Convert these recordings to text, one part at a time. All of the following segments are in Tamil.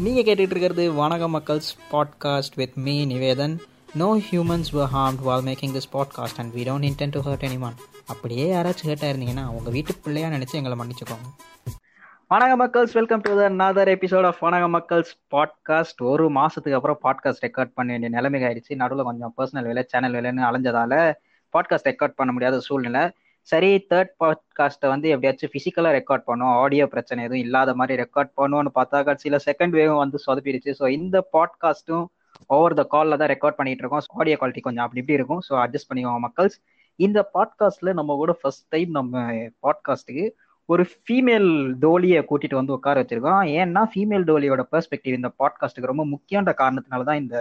நீங்கள் கேட்டுட்டு இருக்கிறது வணக்கம் மக்கள்ஸ் podcast with me Nivedhan. No humans were harmed while making this podcast and we don't intend to hurt anyone அப்படியே யாராச்சும் ஹர்ட்டாக இருந்தீங்கன்னா உங்கள் வீட்டு பிள்ளையாக நினச்சி எங்களை மன்னிச்சுக்கோங்க. வணக்கம் மக்கள்ஸ் welcome to another episode of வணக்கம் மக்கள்ஸ் பாட்காஸ்ட் ஒரு மாதத்துக்கு அப்புறம் பாட்காஸ்ட் ரெக்கார்ட் பண்ண வேண்டிய நிலைமை ஆயிடுச்சு. நடுவில் கொஞ்சம் பர்சனல் வேலை சேனல் வேலைன்னு அலைஞ்சதால பாட்காஸ்ட் ரெக்கார்ட் பண்ண முடியாத சூழ்நிலை. சரி தேர்ட் பாட்காஸ்ட்டை வந்து எப்படியாச்சும் ஃபிசிக்கலாக ரெக்கார்ட் பண்ணோம் ஆடியோ பிரச்சனை எதுவும் இல்லாத மாதிரி ரெக்கார்ட் பண்ணுவோம்னு பார்த்தா கடைசியில் செகண்ட் வேவும் வந்து சொதப்பிடுச்சு. ஸோ இந்த பாட்காஸ்ட்டும் ஓவர் த காலில் தான் ரெக்கார்ட் பண்ணிட்டு இருக்கோம். ஆடியோ குவாலிட்டி கொஞ்சம் அப்படி இப்படி இருக்கும். ஸோ அட்ஜஸ்ட் பண்ணிக்கோங்க மக்கள்ஸ். இந்த பாட்காஸ்ட்ல நம்ம கூட ஃபர்ஸ்ட் டைம் நம்ம பாட்காஸ்ட்டுக்கு ஒரு ஃபீமேல் டோலியை கூட்டிட்டு வந்து உட்கார வச்சிருக்கோம். ஏன்னா ஃபீமேல் டோலியோட பெர்ஸ்பெக்டிவ் இந்த பாட்காஸ்ட்டுக்கு ரொம்ப முக்கியன்ற காரணத்தினால தான் இந்த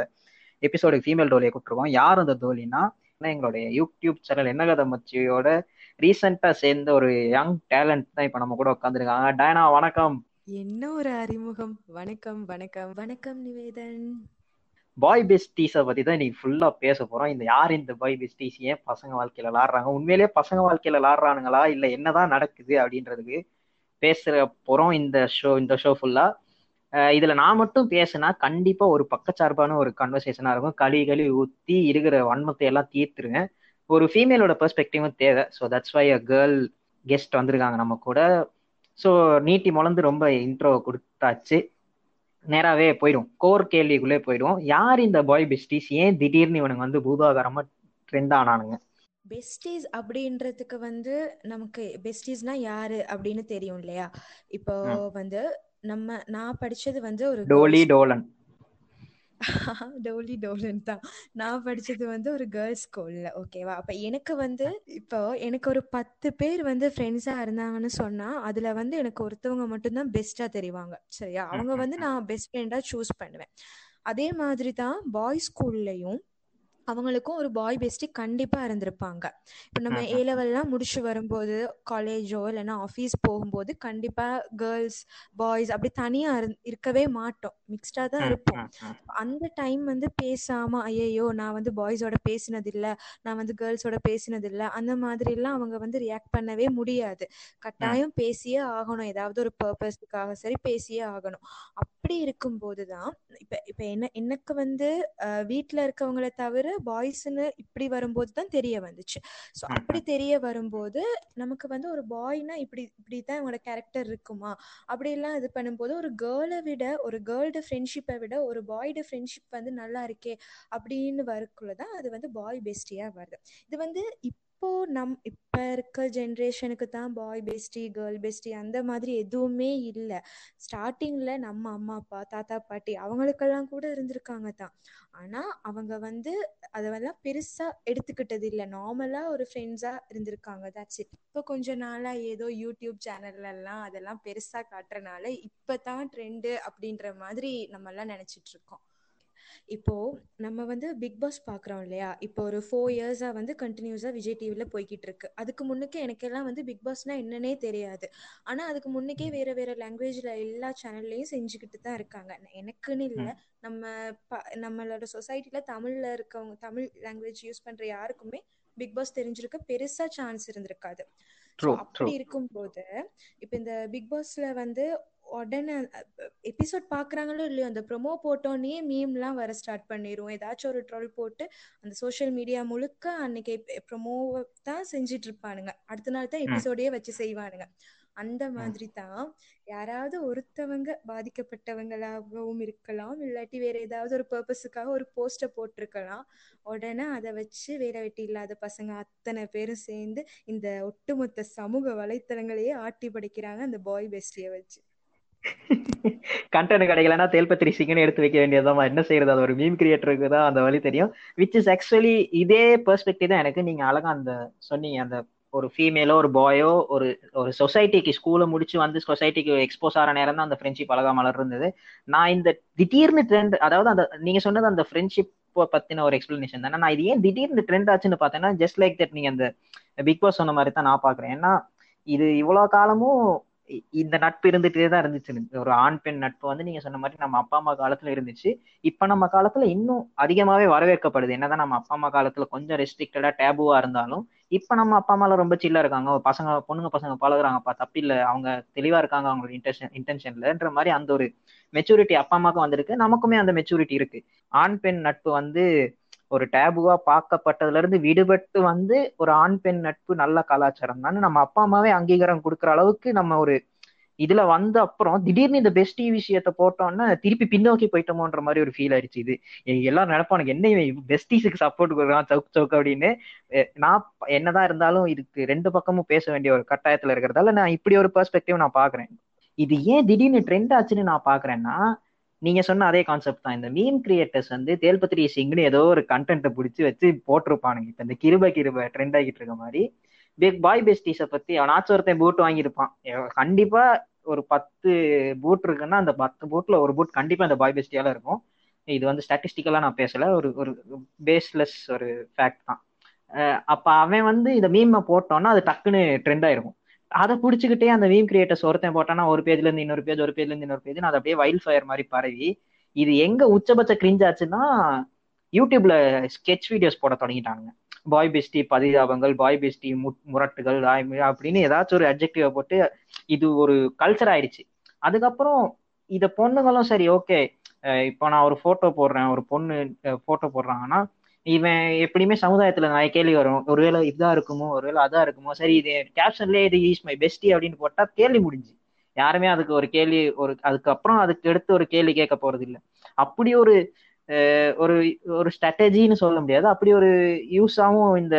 எபிசோடுக்கு ஃபீமேல் டோலியை கூப்பிட்டுருக்கோம் யார் அந்த தோழினா எங்களுடைய யூடியூப் சேனல் என்ன கதை மச்சியோட ரீசெண்டா சேர்ந்த ஒரு யங் டேலண்ட் தான் இப்ப நம்ம கூட உட்காந்துருக்காங்க டயனா வணக்கம். என்ன ஒரு அறிமுகம்? வணக்கம் வணக்கம் வணக்கம் நிவேதன். பாய் பெஸ்டீஸை பத்தி தான் இன்னைக்கு ஃபுல்லா பேச போறோம். இந்த யார் இந்த பாய் பெஸ்டீஸ் ஏன் பசங்க வாழ்க்கையில விளாடுறாங்க? உண்மையிலேயே பசங்க வாழ்க்கையில விளாடுறானுங்களா? இல்ல என்னதான் நடக்குது அப்படின்றதுக்கு பேசுற போறோம் இந்த ஷோ இந்த ஷோ ஃபுல்லா இதுல நான் மட்டும் பேசினா கண்டிப்பா ஒரு பக்கச்சார்பான ஒரு கன்வர்சேஷனா இருக்கும். களி களி ஊத்தி இருக்கிற வன்மத்தை எல்லாம் தீர்த்துருங்க. ஒரு ஃபீமேலோட பெர்ஸ்பெக்டிவும் தேவை. So that's why a girl guest வந்திருக்காங்க நம்ம கூட. ஸோ நீட்டி முளந்து ரொம்ப இன்ட்ரோ கொடுத்தாச்சு. நேராவே போயிடும். கோர் கேள்விக்குள்ளே போயிடும். யார் இந்த பாய் பெஸ்டிஸ் ஏன் திடீர்னு இவனுங்க வந்து பூதாகரமா ட்ரெண்ட் ஆனானுங்க? பெஸ்டீஸ் அப்படின்றதுக்கு வந்து நமக்கு பெஸ்டீஸ்னா யாரு அப்படின்னு தெரியும் இல்லையா? இப்போ வந்து நம்ம நான் படிச்சது வந்து ஒரு டோலி டோலன். டோலி டோலன் தான். நான் படிச்சது வந்து ஒரு கேர்ள்ஸ் ஸ்கூல்ல ஓகேவா அப்ப எனக்கு வந்து இப்போ எனக்கு ஒரு பத்து பேர் வந்து ஃப்ரெண்ட்ஸா இருந்தாங்கன்னு சொன்னா அதுல வந்து எனக்கு ஒருத்தவங்க மட்டும்தான் பெஸ்டா தெரிவாங்க. சரியா? அவங்க வந்து நான் பெஸ்ட் ஃப்ரெண்டா சூஸ் பண்ணுவேன். அதே மாதிரி தான் பாய்ஸ் ஸ்கூல்லையும் அவங்களுக்கும் ஒரு பாய் பெஸ்டி கண்டிப்பா இருந்திருப்பாங்க. இப்போ நம்ம ஏ லெவல்லாம் முடிச்சு வரும்போது காலேஜோ இல்லைன்னா ஆஃபீஸ் போகும்போது கண்டிப்பா கேர்ள்ஸ் பாய்ஸ் அப்படி தனியா இருக்கவே மாட்டோம். மிக்ஸ்டா தான் இருப்போம். அந்த டைம் வந்து பேசாம ஐயையோ நான் வந்து பாய்ஸோட பேசினது இல்ல நான் வந்து கேர்ள்ஸோட பேசினது இல்ல அந்த மாதிரி எல்லாம் அவங்க வந்து ரியாக்ட் பண்ணவே முடியாது. கட்டாயம் பேசியே ஆகணும். ஏதாவது ஒரு பர்பஸ்க்காக சரி பேசியே ஆகணும். அப்படி இருக்கும் போதுதான் இப்ப இப்ப என்ன எனக்கு வந்து வீட்டுல இருக்கவங்களை தவிர பாய்ஸ்னு இப்படி வரும்போது தான் தெரிய வந்துச்சு. ஸோ அப்படி தெரிய வரும்போது நமக்கு வந்து ஒரு பாய்னா இப்படி இப்படிதான் இவங்களோட கேரக்டர் இருக்குமா? அப்படிலாம் இது பண்ணும்போது ஒரு கேர்ளை விட ஒரு கேர்ள்ட ஃப்ரெண்ட்ஷிப்பை விட ஒரு பாய்ட ஃப்ரெண்ட்ஷிப் வந்து நல்லா இருக்கே அப்படின்னு வரக்குள்ளதான் அது வந்து பாய் பெஸ்டியா வருது. இது வந்து இப்போ நம் இப்ப இருக்க ஜென்ரேஷனுக்கு தான் பாய் பெஸ்டி கேர்ள் பெஸ்டி அந்த மாதிரி எதுவுமே இல்லை. ஸ்டார்டிங்ல நம்ம அம்மா அப்பா தாத்தா பாட்டி அவங்களுக்கெல்லாம் கூட இருந்திருக்காங்க தான். ஆனா அவங்க வந்து அதெல்லாம் பெருசா எடுத்துக்கிட்டது இல்லை. நார்மலா ஒரு ஃப்ரெண்ட்ஸா இருந்திருக்காங்க. தட்ஸ் இட் இப்போ கொஞ்ச நாளா ஏதோ யூடியூப் சேனல்ல எல்லாம் அதெல்லாம் பெருசா காட்டுறனால இப்பதான் ட்ரெண்டு அப்படின்ற மாதிரி நம்ம எல்லாம் நினைச்சிட்டு இருக்கோம். இப்போ நம்ம வந்து பிக் பாஸ் பாக்குறோம் இல்லையா? இப்போ ஒரு ஃபோர் இயர்ஸா வந்து கண்டினியூஸா விஜய் டிவில போய்கிட்டு இருக்கு. அதுக்கு முன்னுக்கே எனக்கெல்லாம் வந்து பிக் பாஸ்னா என்னன்னே தெரியாது. ஆனா அதுக்கு முன்னுக்கே வேற வேற லாங்குவேஜ்ல எல்லா சேனல்லையும் செஞ்சுக்கிட்டு தான் இருக்காங்க. எனக்குன்னு இல்லை. நம்ம நம்மளோட சொசைட்டில தமிழ்ல இருக்கவங்க தமிழ் லாங்குவேஜ் யூஸ் பண்ற யாருக்குமே பிக் பாஸ் தெரிஞ்சிருக்க பெருசா சான்ஸ் இருந்திருக்காது. அப்படி இருக்கும் போது இப்ப இந்த பிக் பாஸ்ல வந்து உடனே எபிசோட் பாக்குறாங்களோ இல்லையோ அந்த ப்ரொமோ போட்டோன்னே மீம்லாம் வர ஸ்டார்ட் பண்ணிடுவோம் ஏதாச்சும் ஒரு ட்ரோல் போட்டு அந்த சோஷியல் மீடியா முழுக்க அன்னைக்கு ப்ரொமோவை தான் செஞ்சுட்டு இருப்பானுங்க அடுத்த நாள் தான் எபிசோடையே வச்சு செய்வானுங்க. அந்த மாதிரி தான் யாராவது ஒருத்தவங்க பாதிக்கப்பட்டவங்களாகவும் இருக்கலாம். இல்லாட்டி வேற ஏதாவது ஒரு பர்பஸுக்காக ஒரு போஸ்டர் போட்டிருக்கலாம். உடனே அதை வச்சு வேற வெட்டி இல்லாத பசங்க அத்தனை பேரும் சேர்ந்து இந்த ஒட்டுமொத்த சமூக வலைத்தளங்களையே ஆட்டி படைக்கிறாங்க அந்த பாய் பெஸ்டிய வச்சு. கண்டென்ட் கிடைக்கலன்னா தேல்பத்திரி சிங்கன்னு எடுத்து வைக்க வேண்டியதான் என்ன செய்யறது அது ஒரு மீம் கிரியேட்டருக்கு தான் அந்த வழி தெரியும். விச் இஸ் ஆக்சுவலி இதே பெர்ஸ்பெக்டிவ் தான் எனக்கு. நீங்க அழகா அந்த சொன்னீங்க. அந்த ஒரு ஃபீமேலோ ஒரு பாயோ ஒரு ஒரு சொசைட்டிக்கு ஸ்கூலை முடிச்சு வந்து சொசைட்டிக்கு எக்ஸ்போஸ் ஆகிற நேரம் தான் அந்த ஃப்ரெண்ட்ஷிப் அழகா மலர் இருந்தது நான் இந்த திடீர்னு ட்ரெண்ட் அதாவது அந்த நீங்க சொன்னது அந்த ஃப்ரெண்ட்ஷிப் பத்தின ஒரு எக்ஸ்பிளனேஷன் தானே. நான் இது ஏன் திடீர்னு ட்ரெண்ட் ஆச்சுன்னு பார்த்தேன்னா ஜஸ்ட் லைக் தட் நீங்க அந்த பிக் பாஸ் சொன்ன மாதிரி தான் நான் பாக்குறேன் ஏன்னா இது இவ்வளவு காலமும் இந்த நட்பு இருந்துட்டே தான் இருந்துச்சு. ஒரு ஆண் பெண் நட்பு வந்து நீங்க சொன்ன மாதிரி நம்ம அப்பா அம்மா காலத்துல இருந்துச்சு. இப்ப நம்ம காலத்துல இன்னும் அதிகமாவே வரவேற்கப்படுது. என்னதான் நம்ம அப்பா அம்மா காலத்துல கொஞ்சம் ரெஸ்ட்ரிக்டடா டேபுவா இருந்தாலும் இப்ப நம்ம அப்பா அம்மால ரொம்ப சில்லா இருக்காங்க. பசங்க பொண்ணுங்க பசங்க பழகுறாங்கப்பா தப்பில்ல அவங்க தெளிவா இருக்காங்க அவங்களோட இன்டென்ஷன் இன்டென்ஷன்லன்ற மாதிரி அந்த ஒரு மெச்சூரிட்டி அப்பா அம்மாக்கும் வந்திருக்கு. நமக்குமே அந்த மெச்சூரிட்டி இருக்கு. ஆண் பெண் நட்பு வந்து ஒரு டேபுவா பார்க்கப்பட்டதுல இருந்து விடுபட்டு வந்து ஒரு ஆண் பெண் நட்பு நல்ல கலாச்சாரம் தான். நம்ம அப்பா அம்மாவே அங்கீகாரம் கொடுக்குற அளவுக்கு நம்ம ஒரு இதுல வந்த அப்புறம் திடீர்னு இந்த பெஸ்டி விஷயத்த போட்டோம்னா திருப்பி பின்னோக்கி போயிட்டோமோன்ற மாதிரி ஒரு ஃபீல் ஆயிடுச்சு இது. எல்லாரும் நினைப்பானுங்க என்ன பெஸ்டிஸுக்கு சப்போர்ட் கொடுக்குறான் சவுக் சவுக் அப்படின்னு. நான் என்னதான் இருந்தாலும் இதுக்கு ரெண்டு பக்கமும் பேச வேண்டிய ஒரு கட்டாயத்துல இருக்கிறதால நான் இப்படி ஒரு பெர்ஸ்பெக்டிவ் நான் பாக்குறேன் இது ஏன் திடீர்னு ட்ரெண்ட் ஆச்சுன்னு நான் பாக்குறேன்னா நீங்க சொன்ன அதே கான்செப்ட் தான். இந்த மீம் கிரியேட்டர்ஸ் வந்து தேல்பத்திரி சிங்னு ஏதோ ஒரு கண்டென்ட்டை பிடிச்சி வச்சு போட்டிருப்பானுங்க. இப்ப இந்த கிருப கிருப ட்ரெண்ட் ஆகிட்டு இருக்க மாதிரி. பிக் பாய் பெஸ்டிஸ பத்தி அவனாச்சும் ஒருத்தன் பூட் வாங்கியிருப்பான். கண்டிப்பா ஒரு பத்து பூட் இருக்குன்னா அந்த பத்து பூட்ல ஒரு பூட் கண்டிப்பா அந்த பாய் பெஸ்டியால இருக்கும். இது வந்து ஸ்டாட்டிஸ்டிக்கலா நான் பேசல. ஒரு ஒரு பேஸ்லெஸ் ஒரு ஃபேக்ட் தான். அப்ப அவன் வந்து இந்த மீமை போட்டோன்னா அது டக்குன்னு ட்ரெண்ட் ஆயிருக்கும். அதை பிடிச்சிக்கிட்டே அந்த மீம் கிரியேட்டர்ஸ் ஒருத்தன் போட்டானா ஒரு பேஜ்ல இருந்து இன்னொரு பேஜ் ஒரு பேஜ்ல இருந்து இன்னொரு பேஜ் அது அப்படியே வைல்ட் ஃபயர் மாதிரி பரவி இது எங்க உச்சபட்ச கிரிஞ்ச் ஆச்சுன்னா யூடியூப்ல ஸ்கெச் வீடியோஸ் போட தொடங்கிட்டாங்க பாய் பெஸ்டி பதிதாபங்கள் பாய் பெஸ்டி முரட்டுகள் அப்படின்னு ஏதாச்சும் ஒரு அப்ஜெக்டிவ போட்டு இது ஒரு கல்ச்சர் ஆயிடுச்சு. அதுக்கப்புறம் இத பொண்ணுங்களும் சரி ஓகே இப்போ நான் ஒரு போட்டோ போடுறேன் ஒரு பொண்ணு போட்டோ போடுறாங்கன்னா இவன் எப்படியுமே சமுதாயத்துல நிறைய கேள்வி வரும். ஒருவேளை இதா இருக்குமோ ஒருவேளை அதா இருக்குமோ சரி இது கேப்ஷன்லயே இது ஈஸ் மை பெஸ்டி அப்படின்னு போட்டா கேள்வி முடிஞ்சு. யாருமே அதுக்கு ஒரு கேள்வி ஒரு அதுக்கப்புறம் அதுக்கு எடுத்து ஒரு கேள்வி கேட்க போறது இல்லை. அப்படி ஒரு ஒரு ஒரு ஸ்ட்ராட்டஜின்னு சொல்ல முடியாது. அப்படி ஒரு யூஸாவும் இந்த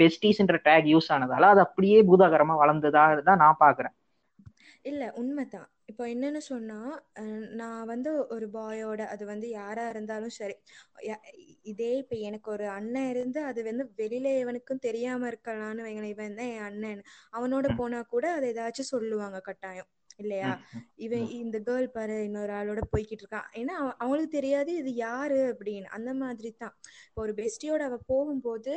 பெஸ்டிஸ்ன்ற டேக் யூஸ் ஆனதால அது அப்படியே பூதாகரமா வளர்ந்ததா தான் நான் பாக்குறேன் இல்ல உண்மைதான். இப்போ என்னன்னு சொன்னா நான் வந்து ஒரு பாயோட அது வந்து யாரா இருந்தாலும் சரி இதே இப்ப எனக்கு ஒரு அண்ணன் இருந்து அது வந்து வெளியில இவனுக்கும் தெரியாம இருக்கலாம்னு வைங்களேன். இவன் தான் என் அண்ணன்? அவனோட போனா கூட அதை ஏதாச்சும் சொல்லுவாங்க கட்டாயம் இல்லையா? இவன் இந்த கேர்ள் பாரு இன்னொரு ஆளோட போய்கிட்டு இருக்கான். ஏன்னா அவங்களுக்கு தெரியாது இது யாரு அப்படின்னு. அந்த மாதிரி தான் இப்போ ஒரு பெஸ்டியோட அவ போகும்போது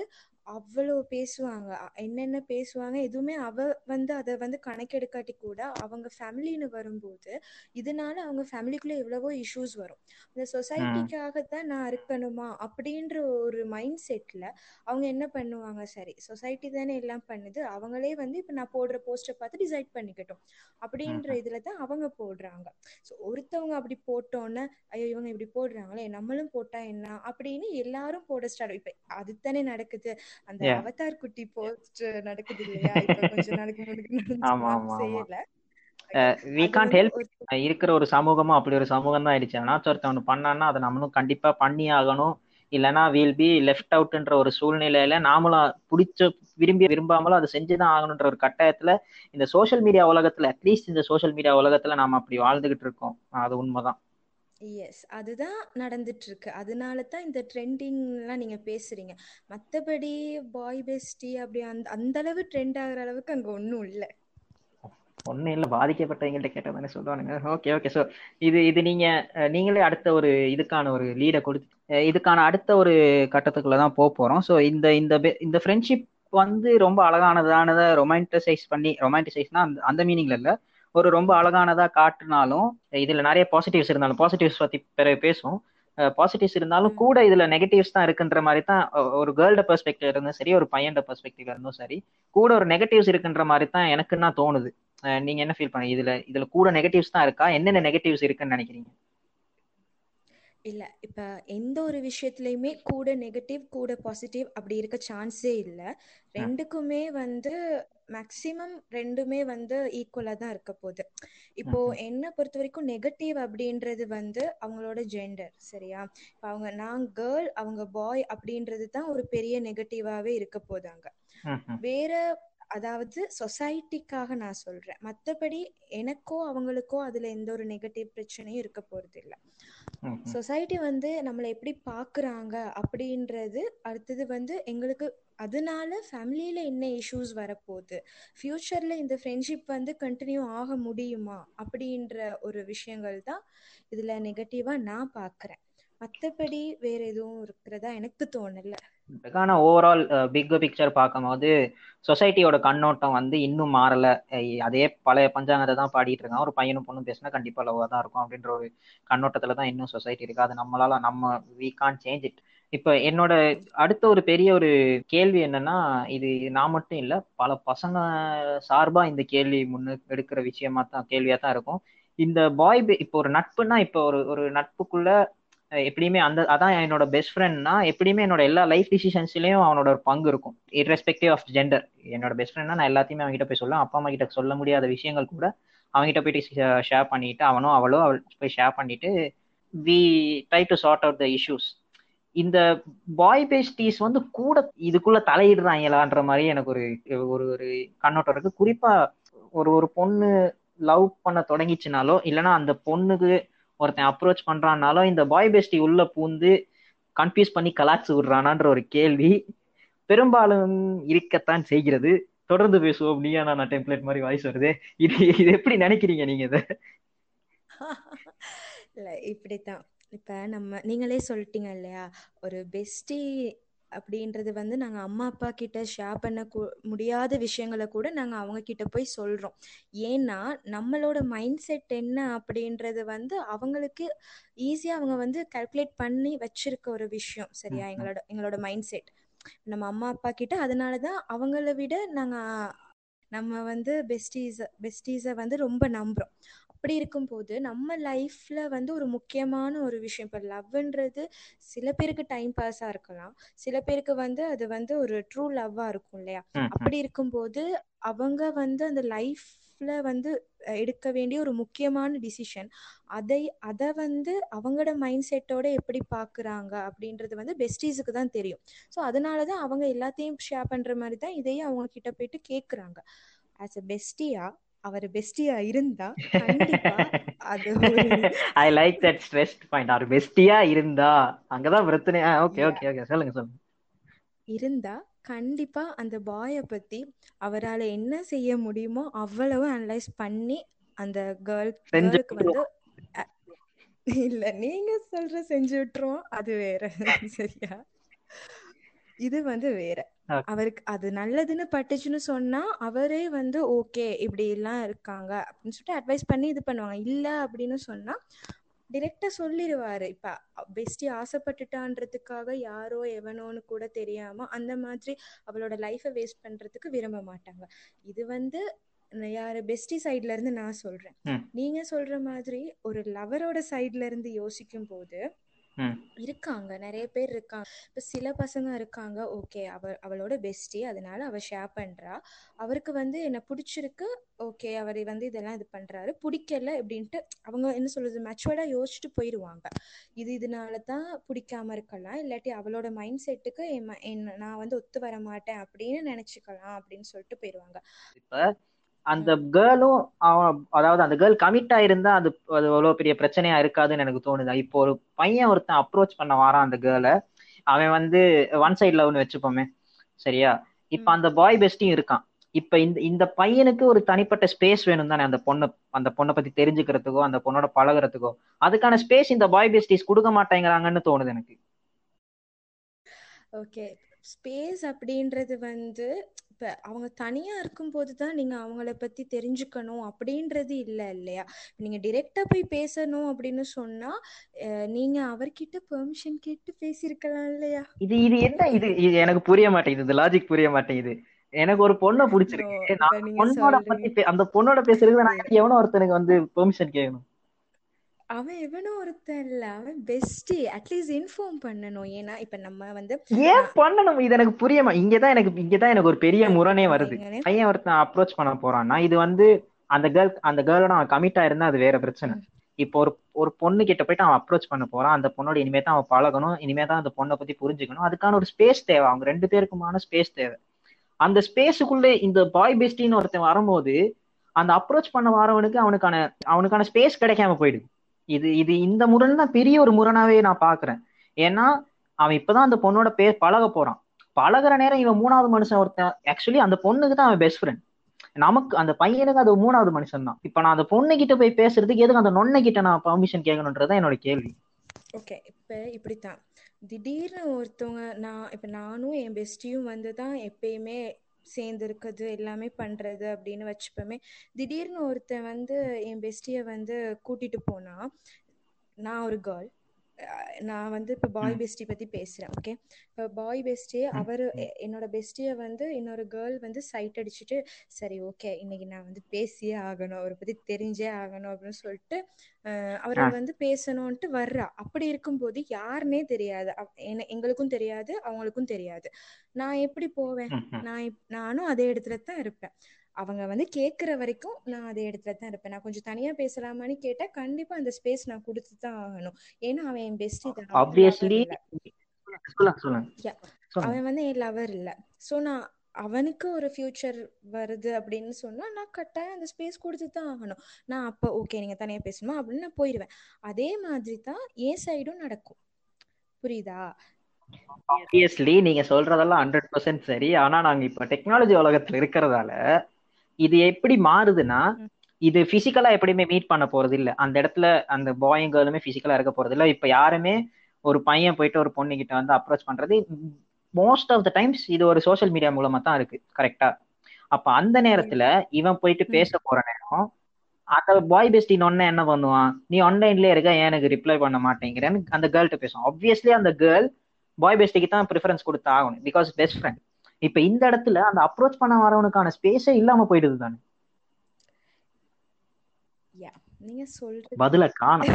அவ்வளோ பேசுவாங்க. என்னென்ன பேசுவாங்க எதுவுமே அவ வந்து அதை வந்து கணக்கெடுக்காட்டி கூட அவங்க ஃபேமிலின்னு வரும்போது இதனால அவங்க ஃபேமிலிக்குள்ள எவ்வளவோ இஷ்யூஸ் வரும். இந்த சொசைட்டிக்காக தான் நான் இருக்கணுமா அப்படின்ற ஒரு மைண்ட் செட்ல அவங்க என்ன பண்ணுவாங்க? சரி சொசைட்டி தானே எல்லாம் பண்ணுது. அவங்களே வந்து இப்ப நான் போடுற போஸ்டர் பார்த்து டிசைட் பண்ணிக்கட்டும் அப்படின்ற இதுல தான் அவங்க போடுறாங்க. ஸோ ஒருத்தவங்க அப்படி போட்டோன்னே ஐயோ இவங்க இப்படி போடுறாங்களே நம்மளும் போட்டா என்ன? அப்படின்னு எல்லாரும் போட ஸ்டார்ட் இப்ப அதுதானே நடக்குது. அந்த அவதார் குட்டி போஸ்ட் நடக்குது இல்லையா? கொஞ்ச நாளைக்கு முன்னாடி செய்யல. வி கான்ட் ஹெல்ப் இருக்கிற ஒரு சமூகமும் அப்படி ஒரு சமூகம் தான் ஆயிடுச்சு. அதனாச்சும் ஒருத்தன் ஒன்று பண்ணான்னா அதை நம்மளும் கண்டிப்பா பண்ணி ஆகணும். இல்லைன்னா வீல் பி லெஃப்ட் அவுட்ன்ற ஒரு சூழ்நிலையில நாமளும் பிடிச்ச விரும்பி விரும்பாமலும் அதை செஞ்சுதான் ஆகணுன்ற ஒரு கட்டாயத்துல இந்த சோசியல் மீடியா உலகத்துல அட்லீஸ்ட் இந்த சோசியல் மீடியா உலகத்துல நாம அப்படி வாழ்ந்துகிட்டு இருக்கோம். அது உண்மைதான். எஸ் அதுதான் நடந்துட்டு இருக்கு அதனால தான் இந்த ட்ரெண்டிங்லாம் நீங்க பேசுறீங்க. மற்றபடி பாய் பெஸ்டி அப்படி அந்த அந்த அளவு ட்ரெண்ட் ஆகுற அளவுக்கு அங்க ஒன்றும் இல்லை. ஒன்றும் இல்லை பாதிக்கப்பட்டவங்கள்ட்ட கேட்டால் தானே சொல்லுவானுங்க. ஓகே ஓகே ஸோ இது இது நீங்க நீங்களே அடுத்த ஒரு இதுக்கான ஒரு லீடை கொடுத்து இதுக்கான அடுத்த ஒரு கட்டத்துக்குள்ளே தான் போக போறோம். ஸோ இந்த இந்த இந்த ஃப்ரெண்ட்ஷிப் வந்து ரொம்ப அழகானதானதை ரொமான்டிசைஸ் பண்ணி ரொமான்டிசைஸ்னா அந்த அந்த மீனிங்ல இல்லை. ஒரு ரொம்ப அழகானதா காட்டினாலும் இதுல நிறைய பாசிட்டிவ்ஸ் இருந்தாலும் பாசிட்டிவ்ஸ் பத்தி பிறகு பேசும் பாசிட்டிவ்ஸ் இருந்தாலும் கூட இதுல நெகட்டிவ்ஸ் தான் இருக்குன்ற மாதிரி தான் ஒரு கேர்ள்ட பெர்ஸ்பெக்டிவ் இருந்தும் சரி ஒரு பையன்ட பெர்ஸ்பெக்டிவ் இருந்தும் சரி கூட ஒரு நெகட்டிவ்ஸ் இருக்குன்ற மாதிரி தான் எனக்குன்னா தோணுது. நீங்க என்ன ஃபீல் பண்ணீங்க? இதுல இதுல கூட நெகட்டிவ்ஸ் தான் இருக்கா? என்னென்ன நெகட்டிவ்ஸ் இருக்குன்னு நினைக்கிறீங்க? இல்ல இப்ப எந்த ஒரு விஷயத்துலயுமே கூட நெகட்டிவ் கூட பாசிட்டிவ் அப்படி இருக்க சான்ஸே இல்ல. ரெண்டுக்குமே வந்து மேக்சிமம் ரெண்டுமே வந்து ஈக்குவலா தான் இருக்க போகுது. இப்போ என்ன பொறுத்த வரைக்கும் நெகட்டிவ் அப்படின்றது வந்து அவங்களோட ஜெண்டர் சரியா? இப்போ அவங்க நான் கேர்ள் அவங்க பாய் அப்படின்றது தான் ஒரு பெரிய நெகட்டிவாவே இருக்க போதாங்க வேற அதாவது சொசைட்டிக்காக நான் சொல்றேன். மற்றபடி எனக்கோ அவங்களுக்கோ அதுல எந்த ஒரு நெகட்டிவ் பிரச்சனையும் இருக்க போறது இல்லை. சொசைட்டி வந்து நம்மளை எப்படி பாக்குறாங்க அப்படின்றது அடுத்தது வந்து எங்களுக்கு அதனால ஃபேமிலியில என்ன இஷ்யூஸ் வரப்போகுது? ஃபியூச்சர்ல இந்த ஃப்ரெண்ட்ஷிப் வந்து கண்டினியூ ஆக முடியுமா? அப்படின்ற ஒரு விஷயங்கள் தான் இதுல நெகட்டிவா நான் பாக்குறேன் மற்றபடி வேற எதுவும் இருக்கிறதா எனக்கு தோணல. ஆனா ஓவரால் பிக் பிக்சர் பார்க்கும்போது சொசைட்டியோட கண்ணோட்டம் வந்து இன்னும் மாறல. அதே பழைய பஞ்சாங்கத்தை தான் பாடிட்டு இருக்கான் ஒரு பையனும் பொண்ணும் பேசினா கண்டிப்பா லவ்வா தான் இருக்கும் அப்படின்ற ஒரு கண்ணோட்டத்துல தான் இன்னும் சொசைட்டி இருக்கு. அது நம்மளால நம்ம வி கான் சேஞ்ச் இட் இப்ப என்னோட அடுத்த ஒரு பெரிய ஒரு கேள்வி என்னன்னா இது நான் மட்டும் இல்ல பல பசங்க சார்பா இந்த கேள்வி முன்னு எடுக்கிற விஷயமா தான் கேள்வியா தான் இருக்கும். இந்த பாய் இப்போ ஒரு நட்புனா இப்போ ஒரு ஒரு நட்புக்குள்ள எப்படியுமே அந்த அதான் என்னோட பெஸ்ட் ஃப்ரெண்ட்னா எப்படியுமே என்னோட எல்லா லைஃப் டிசிஷன்ஸ்லயும் அவனோட ஒரு பங்கு இருக்கும். இர்ரெஸ்பெக்டிவ் ஆஃப் ஜெண்டர் என்னோட பெஸ்ட் ஃப்ரெண்ட்னா நான் எல்லாத்தையுமே அவங்ககிட்ட போய் சொல்லுவேன். அப்பா அம்மா கிட்ட சொல்ல முடியாத விஷயங்கள் கூட அவங்ககிட்ட போயிட்டு ஷேர் பண்ணிட்டு அவனோ அவளோ அவள் போய் ஷேர் பண்ணிட்டு we try to sort out the issues இந்த பாய் பேஸ்டீஸ் வந்து கூட இதுக்குள்ள தலையிடுறாங்களான்ற மாதிரி எனக்கு ஒரு ஒரு ஒரு கண்ணோட்டம் இருக்கு. குறிப்பா ஒரு ஒரு பொண்ணு லவ் பண்ண தொடங்கிச்சுனாலோ இல்லைன்னா அந்த பொண்ணுக்கு ஒருத்தன் அப்ரோச் பண்றான்னாலோ இந்த பாய் பேஸ்டி உள்ள பூந்து கன்ஃபியூஸ் பண்ணி கலாச்சு விடுறானான்ற ஒரு கேள்வி பெரும்பாலும் இருக்கத்தான் செய்கிறது. தொடர்ந்து பேசுவோம். நீயா நான் டெம்ப்ளேட் மாதிரி வாய்ஸ் வருது. இது இது எப்படி நினைக்கிறீங்க நீங்க இதை? இல்ல இப்படித்தான். இப்ப நம்ம நீங்களே சொல்லிட்டீங்க இல்லையா? ஒரு பெஸ்டி அப்படின்றது வந்து நாங்கள் அம்மா அப்பா கிட்ட ஷேர் பண்ண முடியாத விஷயங்களை கூட நாங்கள் அவங்க கிட்ட போய் சொல்கிறோம் ஏன்னா நம்மளோட மைண்ட் செட் என்ன அப்படின்றது வந்து அவங்களுக்கு ஈஸியாக அவங்க வந்து கல்குலேட் பண்ணி வச்சிருக்க ஒரு விஷயம். சரியா? எங்களோட எங்களோட மைண்ட் செட் நம்ம அம்மா அப்பா கிட்ட அதனால தான் அவங்கள விட நாங்கள் நம்ம வந்து பெஸ்டீஸ் பெஸ்டீஸை வந்து ரொம்ப நம்புகிறோம் அப்படி இருக்கும்போது நம்ம லைஃப்ல வந்து ஒரு முக்கியமான ஒரு விஷயம். இப்போ லவ்ன்றது சில பேருக்கு டைம் பாஸா இருக்கலாம். சில பேருக்கு வந்து அது வந்து ஒரு ட்ரூ லவ்வா இருக்கும் இல்லையா? அப்படி இருக்கும்போது அவங்க வந்து அந்த லைஃப்ல வந்து எடுக்க வேண்டிய ஒரு முக்கியமான டிசிஷன் அதை அதை வந்து அவங்களோட மைண்ட் செட்டோட எப்படி பார்க்குறாங்க அப்படின்றது வந்து பெஸ்டீஸுக்கு தான் தெரியும். ஸோ அதனால தான் அவங்க எல்லாத்தையும் ஷேர் பண்ணுற மாதிரி தான் இதையும் அவங்க கிட்ட போயிட்டு கேட்குறாங்க ஆஸ் அ பெஸ்டியா அவர் பெஸ்டியா இருந்தா அது I like that stressed point அவர் பெஸ்டியா இருந்தா அங்கதான் பிரச்சனை. ஓகே ஓகே ஓகே சொல்லுங்க சொல்லுங்க. இருந்தா கண்டிப்பா அந்த பாய பத்தி அவரால் என்ன செய்ய முடியுமோ அவ்வளவு அனலைஸ் பண்ணி அந்த கேர்ள் கேர்ளுக்கு வந்து இல்ல நீங்க சொல்ற செஞ்சு விட்டுருவோம். அது வேற. சரியா? இது வந்து வேற. அவருக்கு அது நல்லதுன்னு பட்டுச்சுன்னு சொன்னா அவரே வந்து ஓகே இப்படி எல்லாம் இருக்காங்க அப்படின்னு சொல்லிட்டு அட்வைஸ் பண்ணி இது பண்ணுவாங்க. இல்ல அப்படின்னு சொன்னா டிரெக்டா சொல்லிடுவாரு இப்ப பெஸ்டி ஆசைப்பட்டுட்டான்றதுக்காக யாரோ எவனோன்னு கூட தெரியாம அந்த மாதிரி அவளோட லைஃபை வேஸ்ட் பண்றதுக்கு விரும்ப மாட்டாங்க. இது வந்து யாரு பெஸ்டி சைட்ல இருந்து நான் சொல்றேன். நீங்க சொல்ற மாதிரி ஒரு லவரோட சைட்ல இருந்து யோசிக்கும் போது இருக்காங்க. நிறைய பேர் இருக்காங்க. இப்போ சில பசங்க இருக்காங்க. ஓகே அவ அவளோட பெஸ்டி அதனால அவ ஷேர் பண்றா. அவருக்கு வந்து என்ன பிடிச்சிருக்கு. ஓகே அவர் வந்து இதெல்லாம் இது பண்றாரு. பிடிக்கல அப்படின்ட்டு அவங்க என்ன சொல்றது மெச்சுவர்டா யோசிச்சுட்டு போயிடுவாங்க இது இதனால தான் பிடிக்காம இருக்கலாம். இல்லாட்டி அவளோட மைண்ட் செட்டுக்கு என்ன நான் வந்து ஒத்து வர மாட்டேன் அப்படின்னு நினைச்சுக்கலாம் அப்படின்னு சொல்லிட்டு போயிடுவாங்க இப்ப அந்த கேர்ளும் அவன் அதாவது அந்த கேர்ள் கமிட் ஆயிருந்தா அது அது அவ்வளவு பெரிய பிரச்சனையா இருக்காதுன்னு எனக்கு தோணுது. இப்போ ஒரு பையன் ஒருத்தன் அப்ரோச் பண்ண வாரான் அந்த கேர்ளை அவன் வந்து ஒன் சைட் லவ்னு வச்சுப்போமே சரியா? இப்ப அந்த பாய் பெஸ்டியும் இருக்கான். இப்ப இந்த இந்த பையனுக்கு ஒரு தனிப்பட்ட ஸ்பேஸ் வேணும் தானே அந்த பொண்ணை அந்த பொண்ணை பத்தி தெரிஞ்சுக்கிறதுக்கோ அந்த பொண்ணோட பழகிறதுக்கோ. அதுக்கான ஸ்பேஸ் இந்த பாய் பெஸ்டிஸ் கொடுக்க மாட்டேங்கிறாங்கன்னு தோணுது எனக்கு. ஓகே ஸ்பேஸ் அப்படின்றது வந்து இப்போ அவங்க தனியாக இருக்கும்போது தான் நீங்கள் அவங்கள பற்றி தெரிஞ்சுக்கணும் அப்படின்றது இல்லை இல்லையா? நீங்கள் டிரெக்டாக போய் பேசணும் அப்படின்னு சொன்னால் நீங்கள் அவர்கிட்ட பெர்மிஷன் கேட்டு பேசியிருக்கலாம் இல்லையா? இது இது என்ன இது? இது எனக்கு புரிய மாட்டேங்குது. இந்த லாஜிக் புரிய மாட்டேங்குது. எனக்கு ஒரு பொண்ணை பிடிச்சிருக்கு. பொண்ணோட பத்தி அந்த பொண்ணோட பேசுறது நான் எவனோ ஒருத்தனுக்கு வந்து பெர்மிஷன் கேட்கணும் அவன் எவனோ ஒருத்தன் இல்ல. அவன் பெஸ்டி அட்லீஸ்ட் இன்ஃபார்ம் பண்ணணும். ஏன்னா இப்ப நம்ம வந்து ஏன் பண்ணணும்? இது எனக்கு புரியமா? இங்கதான் எனக்கு இங்கதான் எனக்கு ஒரு பெரிய முரணே வருது. பையன் ஒருத்தன் அப்ரோச் பண்ண போறான்னா இது வந்து அந்த கேர்ள் அந்த கேர்ளோட அவன் கமிட் ஆயிருந்தா அது வேற பிரச்சனை. இப்போ ஒரு ஒரு பொண்ணு கிட்ட போயிட்டு அவன் அப்ரோச் பண்ண போறான். அந்த பொண்ணோட இனிமே தான் அவன் பழகணும். இனிமே தான் அந்த பொண்ணை பத்தி புரிஞ்சுக்கணும். அதுக்கான ஒரு ஸ்பேஸ் தேவை. அவங்க ரெண்டு பேருக்குமான ஸ்பேஸ் தேவை. அந்த ஸ்பேஸுக்குள்ளே இந்த பாய் பெஸ்டின்னு ஒருத்தன் வரும்போது அந்த அப்ரோச் பண்ண வரவனுக்கு அவனுக்கான அவனுக்கான ஸ்பேஸ் கிடைக்காம போயிடுது. இது இது இந்த முரண் தான் பெரிய ஒரு முரணாவே நான் பாக்குறேன். ஏன்னா அவன் இப்பதான் அந்த பொண்ணோட பேர் பழக போறான். பழகுற நேரம் இவன் மூணாவது மனுஷன் ஒருத்தன் ஆக்சுவலி அந்த பொண்ணுக்கு தான் அவன் பெஸ்ட் ஃப்ரெண்ட் நமக்கு அந்த பையனுக்கு அது மூணாவது மனுஷன் தான். இப்ப நான் அந்த பொண்ணு கிட்ட போய் பேசுறதுக்கு எதுக்கு அந்த நொண்ணை கிட்ட நான் பர்மிஷன் கேட்கணுன்றதான் என்னோட கேள்வி. ஓகே இப்போ இப்படித்தான். திடீர்னு ஒருத்தவங்க நான் இப்போ நானும் என் பெஸ்டியும் வந்து தான் எப்பயுமே சேர்ந்து இருக்குது எல்லாமே பண்ணுறது அப்படின்னு வச்சுப்போமே. திடீர்னு ஒருத்தன் வந்து என் பெஸ்ட்டியை வந்து கூட்டிட்டு போனா நான் ஒரு கேர்ள் நான் வந்து இப்போ பாய் பெஸ்டி பற்றி பேசுகிறேன் ஓகே இப்போ பாய் பெஸ்டி அவர் என்னோட பெஸ்டியை வந்து இன்னொரு கேர்ள் வந்து சைட் அடிச்சுட்டு சரி ஓகே இன்னைக்கு நான் வந்து பேசியே ஆகணும் அவரை பற்றி தெரிஞ்சே ஆகணும் அப்படின்னு சொல்லிட்டு அவரை வந்து பேசணும்ன்ட்டு வர்றா. அப்படி இருக்கும்போது யாருன்னே தெரியாது. எங்களுக்கும் தெரியாது அவங்களுக்கும் தெரியாது. நான் எப்படி போவேன்? நான் நானும் அதே இடத்துல தான் இருப்பேன். அவங்க வந்து கேட்குற வரைக்கும் நான் அதே இடத்துல தான் இருப்பேன். நான் கொஞ்சம் தனியா பேசலாமான்னு கேட்டா கண்டிப்பா அந்த ஸ்பேஸ் நான் கொடுத்து தான் ஆகணும். ஏன்னா அவன் என் பெஸ்டி அவன் வந்து என் லவர் இல்ல. சோ நான் அவனுக்கு ஒரு ஃபியூச்சர் வருது அப்படின்னு சொன்னா நான் கட்டாயம் அந்த ஸ்பேஸ் கொடுத்து தான் ஆகணும். நான் அப்போ ஓகே நீங்க தனியா பேசணுமா அப்படின்னு நான் போயிடுவேன் அதே மாதிரி தான் என் சைடும் நடக்கும். புரியுதா? ஆப்வியஸ்லி நீங்க சொல்றதெல்லாம் ஹண்ட்ரட் பர்சன்ட் சரி. ஆனா நாங்க இப்ப டெக்னாலஜி உலகத்துல இருக்கிறதால இது எப்படி மாறுதுன்னா இது பிசிக்கலா எப்படியுமே மீட் பண்ண போறது இல்ல அந்த இடத்துல அந்த பாயும் கேர்ளுமே பிசிக்கலா இருக்க போறது இல்ல இப்ப யாருமே ஒரு பையன் போயிட்டு ஒரு பொண்ணு கிட்ட வந்து அப்ரோச் பண்றது மோஸ்ட் ஆஃப் த டைம்ஸ் இது ஒரு சோசியல் மீடியா மூலமா தான் இருக்கு. கரெக்டா அப்ப அந்த நேரத்துல இவன் போயிட்டு பேச போற நேரம் அந்த பாய் பெஸ்டி ஒன்னு என்ன பண்ணுவான்? நீ ஆன்லைன்லயே இருக்க ஏன் எனக்கு ரிப்ளை பண்ண மாட்டேங்கிறேன்னு அந்த கேர்ள்கிட்ட பேசுவான். ஆப்வியஸ்லி அந்த கேர்ள் பாய் பெஸ்டிக்கு தான் ப்ரிஃபரன்ஸ் கொடுத்து ஆகணும் பிகாஸ் பெஸ்ட் ஃப்ரெண்ட் இப்ப இந்த இடத்துல அந்த அப்ரோச் பண்ண வரவனுக்கான ஸ்பேஸே இல்லாம போயிடுது தானே? நீங்க சொல்றது பதில காணும்.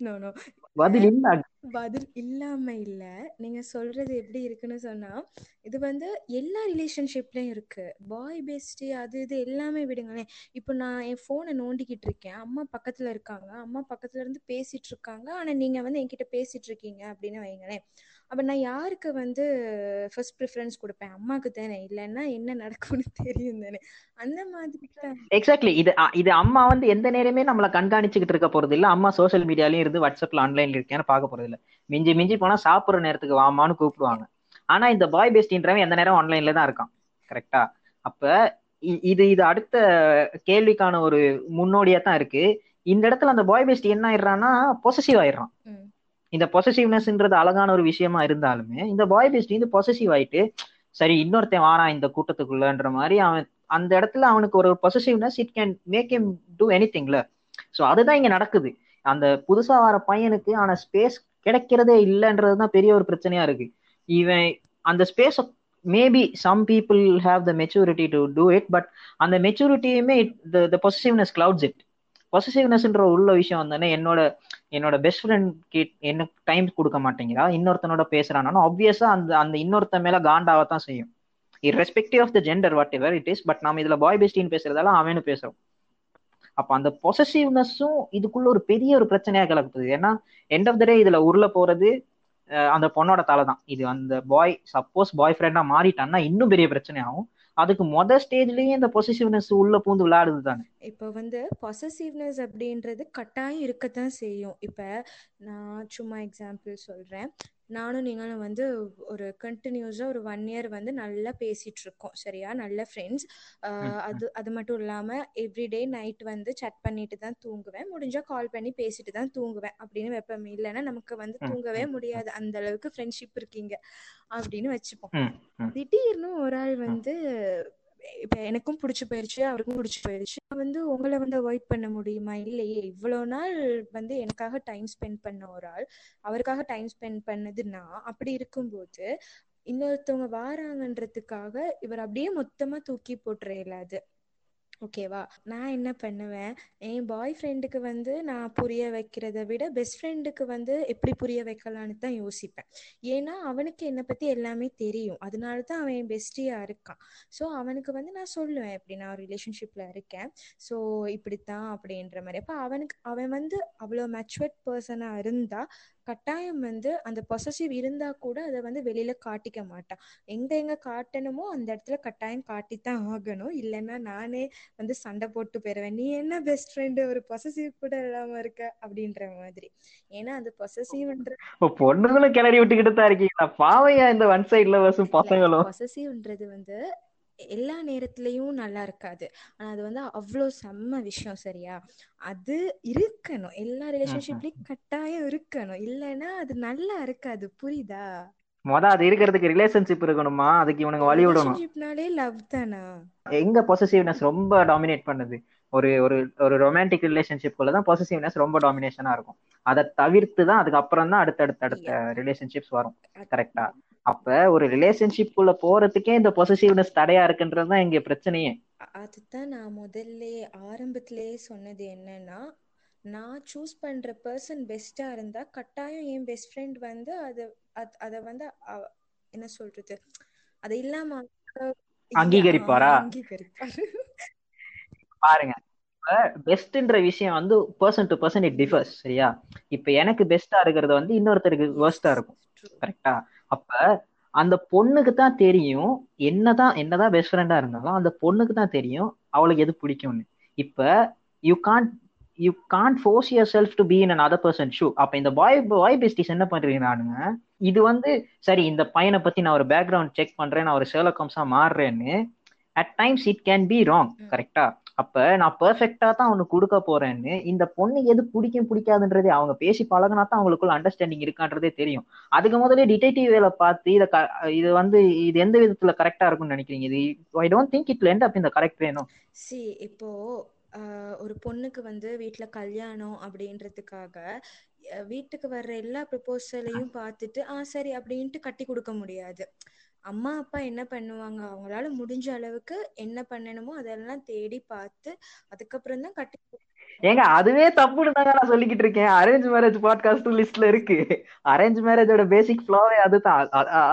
நோ நோ பதில் இல்ல. பதில் இல்லாம இல்ல. நீங்க சொல்றது எப்படி இருக்குன்னு சொன்னா இது வந்து எல்லா ரிலேஷன்ஷிப்லயும் இருக்கு. பாய் பெஸ்டி அது இது எல்லாமே விடுங்களேன். இப்போ நான் என் போனை நோண்டிக்கிட்டு இருக்கேன். அம்மா பக்கத்துல இருக்காங்க. அம்மா பக்கத்துல இருந்து பேசிட்டு இருக்காங்க. ஆனா நீங்க வந்து என்கிட்ட பேசிட்டு இருக்கீங்க அப்படின்னு வைங்களேன் அப்ப நான் யாருக்கு வந்து ஃபர்ஸ்ட் ப்ரிஃபரன்ஸ் கொடுப்பேன்? அம்மாக்கு தானே. இல்லைன்னா என்ன நடக்கும்னு தெரியும் தானே. அந்த மாதிரி எக்ஸாக்ட்லி இது இது அம்மா வந்து எந்த நேரமே நம்மள கண்காணிச்சுக்கிட்டு இருக்க போறது இல்ல. அம்மா சோசியல் மீடியாலயும் இருந்து வாட்ஸ்அப்ல ஆன்லைன்ல இருக்கேன்னு பார்க்க போறது இல்ல. மிஞ்சி மிஞ்சி போனா சாப்பிடுற நேரத்துக்கு வாமான்னு கூப்பிடுவாங்க. ஆனா இந்த பாய் பெஸ்டின்றவன் எந்த நேரம் ஆன்லைன்ல தான் இருக்கான். கரெக்டா அப்ப இது இது அடுத்த கேள்விக்கான ஒரு முன்னோடியா தான் இருக்கு. இந்த இடத்துல அந்த பாய் பெஸ்டி என்ன ஆயிடுறான்னா பொசசிவ் ஆயிடுறான். இந்த பொசசிவ்னஸ்ன்றது அழகான ஒரு விஷயமா இருந்தாலுமே இந்த பாய் பேஸ்ட் வந்து பொசசிவ் ஆயிட்டு சரி இன்னொருத்தன் வாரான் இந்த கூட்டத்துக்குள்ளன்ற மாதிரி அவன் அந்த இடத்துல அவனுக்கு ஒரு possessiveness it can make them do any திங்ல so அதுதான் இங்க நடக்குது. அந்த புதுசா வர பையனுக்கு ஆனா ஸ்பேஸ் கிடைக்கிறதே இல்லைன்றது தான் பெரிய ஒரு பிரச்சனையா இருக்கு. இவன் அந்த space maybe some people have the maturity to do it but அந்த மெச்சூரிட்டியுமே it the positiveness clouds it பொசசிவ்னஸ்ன்ற உள்ள விஷயம் வந்தோடனே என்னோட என்னோட பெஸ்ட் ஃப்ரெண்ட் கிட் என்ன டைம் கொடுக்க மாட்டேங்கிறா. இன்னொருத்தனோட பேசுறானாலும் ஆப்வியஸா அந்த அந்த இன்னொருத்த மேல காண்டாவத்தான் செய்யும். Irrespective of the gender whatever it is but நாம இதுல பாய் பெஸ்டின்னு பேசுறதால அவனு பேசுறோம். அப்ப அந்த பொசசிவ்னஸும் இதுக்குள்ள ஒரு பெரிய ஒரு பிரச்சனையா கலக்குது ஏன்னா எண்ட் ஆஃப் த டே இதுல உருள போறது அந்த பொண்ணோட தலை தான். இது அந்த பாய் சப்போஸ் பாய் ஃப்ரெண்டா மாறிட்டான்னா இன்னும் பெரிய பிரச்சனை ஆகும் அதுக்கு மொத ஸ்டேஜ்லயே இந்த பொசிசிவ்னஸ் உள்ள பூந்து விளையாடுது தானே இப்போ வந்து பொசசிவ்னஸ் அப்படின்றது கட்டாயம் இருக்கத்தான் செய்யும். இப்போ நான் சும்மா எக்ஸாம்பிள் சொல்றேன். நானும் நீங்களும் வந்து ஒரு கண்டினியூஸாக ஒரு ஒன் இயர் வந்து நல்லா பேசிட்டு இருக்கோம் சரியா? நல்ல ஃப்ரெண்ட்ஸ் அது அது மட்டும் இல்லாமல் எவ்ரிடே நைட் வந்து சட் பண்ணிட்டு தான் தூங்குவேன். முடிஞ்சால் கால் பண்ணி பேசிட்டு தான் தூங்குவேன். அப்படின்னு வைப்பேன் இல்லைன்னா நமக்கு வந்து தூங்கவே முடியாது. அந்த அளவுக்கு ஃப்ரெண்ட்ஷிப் இருக்கீங்க. அப்படின்னு வச்சுப்போம். திடீர்னு ஒரு ஆள் வந்து இப்போ எனக்கும் பிடிச்சி போயிடுச்சு அவருக்கும் பிடிச்சி போயிடுச்சு வந்து உங்களை வந்து அவாய்ட் பண்ண முடியுமா? இல்லையே. இவ்வளோ நாள் வந்து எனக்காக டைம் ஸ்பெண்ட் பண்ண ஒரு ஆள். அவருக்காக டைம் ஸ்பெண்ட் பண்ணதுன்னா அப்படி இருக்கும்போது இன்னொருத்தவங்க வாராங்கன்றதுக்காக இவர் அப்படியே மொத்தமா தூக்கி போட்டுற இயலாது. ஓகேவா? நான் என்ன பண்ணுவேன் என் பாய் ஃப்ரெண்டுக்கு வந்து நான் புரிய வைக்கிறத விட பெஸ்ட் ஃப்ரெண்டுக்கு வந்து எப்படி புரிய வைக்கலான்னு தான் யோசிப்பேன். ஏன்னா அவனுக்கு என்னை பற்றி எல்லாமே தெரியும். அதனால தான் அவன் என் பெஸ்டியாக இருக்கான். ஸோ அவனுக்கு வந்து நான் சொல்லுவேன் இப்படி நான் ஒரு ரிலேஷன்ஷிப்பில் இருக்கேன்? ஸோ இப்படித்தான் அப்படின்ற மாதிரி. அப்போ அவனுக்கு அவன் வந்து அவ்வளோ மெச்சுவர்ட் பர்சனாக இருந்தால் கட்டாயம் வந்து அந்த பொசசிவ் இருந்தா கூட அதை வந்து வெளியில காட்டிக்க மாட்டான். எங்க எங்க காட்டணுமோ அந்த இடத்துல கட்டாயம் காட்டித்தான் ஆகணும். இல்லைன்னா நானே வந்து சண்டை போட்டு போயிருவேன். நீ என்ன பெஸ்ட் ஃப்ரெண்டு ஒரு பொசசிவ் கூட இல்லாம இருக்க அப்படின்ற மாதிரி. ஏன்னா அந்த பொசசிவ்ன்ற பொண்ணுங்களும் கிளறி விட்டுக்கிட்டு தான் இருக்கீங்களா? பாவையா இந்த ஒன் சைட்ல வசும் பசங்களும். பொசசிவ்ன்றது வந்து எல்லா நேரத்துலயும் நல்லா இருக்காது. ஆனா அது வந்து அவ்வளோ செம்ம விஷயம் சரியா? அது இருக்கணும். எல்லா ரிலேஷன்ஷிப்லயும் கட்டாயம் இருக்கணும். இல்லைன்னா அது நல்லா இருக்காது. புரியுதா? மொத அது இருக்கிறதுக்கு ரிலேஷன்ஷிப் இருக்கணுமா? அதுக்கு இவனுங்க வழி விடணும். ரிலேஷன்ஷிப்னாலே லவ் தானா? எங்க பொசசிவ்னஸ் ரொம்ப டாமினேட் பண்ணுது? ஒரு ஒரு ஒரு ரொமான்டிக் ரிலேஷன்ஷிப்குள்ள தான் பொசசிவ்னஸ் ரொம்ப டாமினேஷனா இருக்கும். அதை தவிர்த்து தான் அதுக்கப்புறம் தான் அடுத்த அடுத்த ரிலேஷன்ஷிப்ஸ் வரும். கரெக்டா அப்ப ஒரு ரிலேஷன்ஷிப்குள்ள போறதுக்கே இந்த பொசசிவ்னஸ் தடையா இருக்குன்றது தான் இங்க பிரச்சனையே. அதுதான் நான் முதல்ல ஆரம்பத்திலேயே சொன்னது என்னன்னா நான் சூஸ் பண்ற பர்சன் பெஸ்டா இருந்தா கட்டாயம் என் பெஸ்ட் ஃப்ரெண்ட் வந்து அது அத வந்து என்ன சொல்றது அது இல்லாம அங்கீகரிப்பாரா? அங்கீகரிப்பாரு. பாருங்க பெஸ்ட்ன்ற விஷயம் வந்து person to person it differs சரியா? இப்ப எனக்கு பெஸ்டா இருக்கிறது வந்து இன்னொருத்தருக்கு வேர்ஸ்டா இருக்கும் கரெக்டா அப்ப அந்த பொண்ணுக்கு தான் தெரியும் என்னதான் என்னதான் பெஸ்ட் ஃப்ரெண்டா இருந்தாலும் அந்த பொண்ணுக்கு தான் தெரியும் அவளுக்கு எது பிடிக்கும்னு. இப்ப you can't you can't force yourself to be in another person shoe அப்ப இந்த பாய் பாய் பெஸ்டிஸ் என்ன பண்றீங்க நானுங்க இது வந்து சரி இந்த பையனை பத்தி நான் ஒரு பேக்ரவுண்ட் செக் பண்றேன் நான் ஒரு ஷேலகம்ஸா மாறுறேன்னு at times it can be wrong கரெக்டா அப்ப நான் பெர்ஃபெக்டா தான் அவனுக்கு கொடுக்க போறேன்னு இந்த பொண்ணு எது பிடிக்கும் பிடிக்காதுன்றதே அவங்க பேசி பழகினா தான் அவங்களுக்குள்ள அண்டர்ஸ்டாண்டிங் இருக்கான்றதே தெரியும். அதுக்கு முதல்ல டிடெக்டிவ் வேலை பார்த்து இதை இது வந்து இது எந்த விதத்துல கரெக்டா இருக்கும்னு நினைக்கிறீங்க? இது I don't think it end up இந்த கரெக்ட் வேணும் சி இப்போ ஒரு பொண்ணுக்கு வந்து வீட்டுல கல்யாணம் அப்படின்றதுக்காக வீட்டுக்கு வர்ற எல்லா ப்ரப்போசலையும் பார்த்துட்டு ஆ சரி அப்படின்ட்டு கட்டி கொடுக்க முடியாது. அம்மா அப்பா என்ன பண்ணுவாங்க? அவங்களால முடிஞ்ச அளவுக்கு என்ன பண்ணணுமோ அதெல்லாம் தேடி பார்த்து அதுக்கப்புறம் தான் கட்டி ஏங்க அதுவே தப்புன்னு தாங்க நான் சொல்லிக்கிட்டு இருக்கேன். அரேஞ்ச் மேரேஜ் பாட்காஸ்ட் லிஸ்ட்ல இருக்கு. அரேஞ்ச் மேரேஜோட பேசிக் ஃப்ளோவே அதுதான்.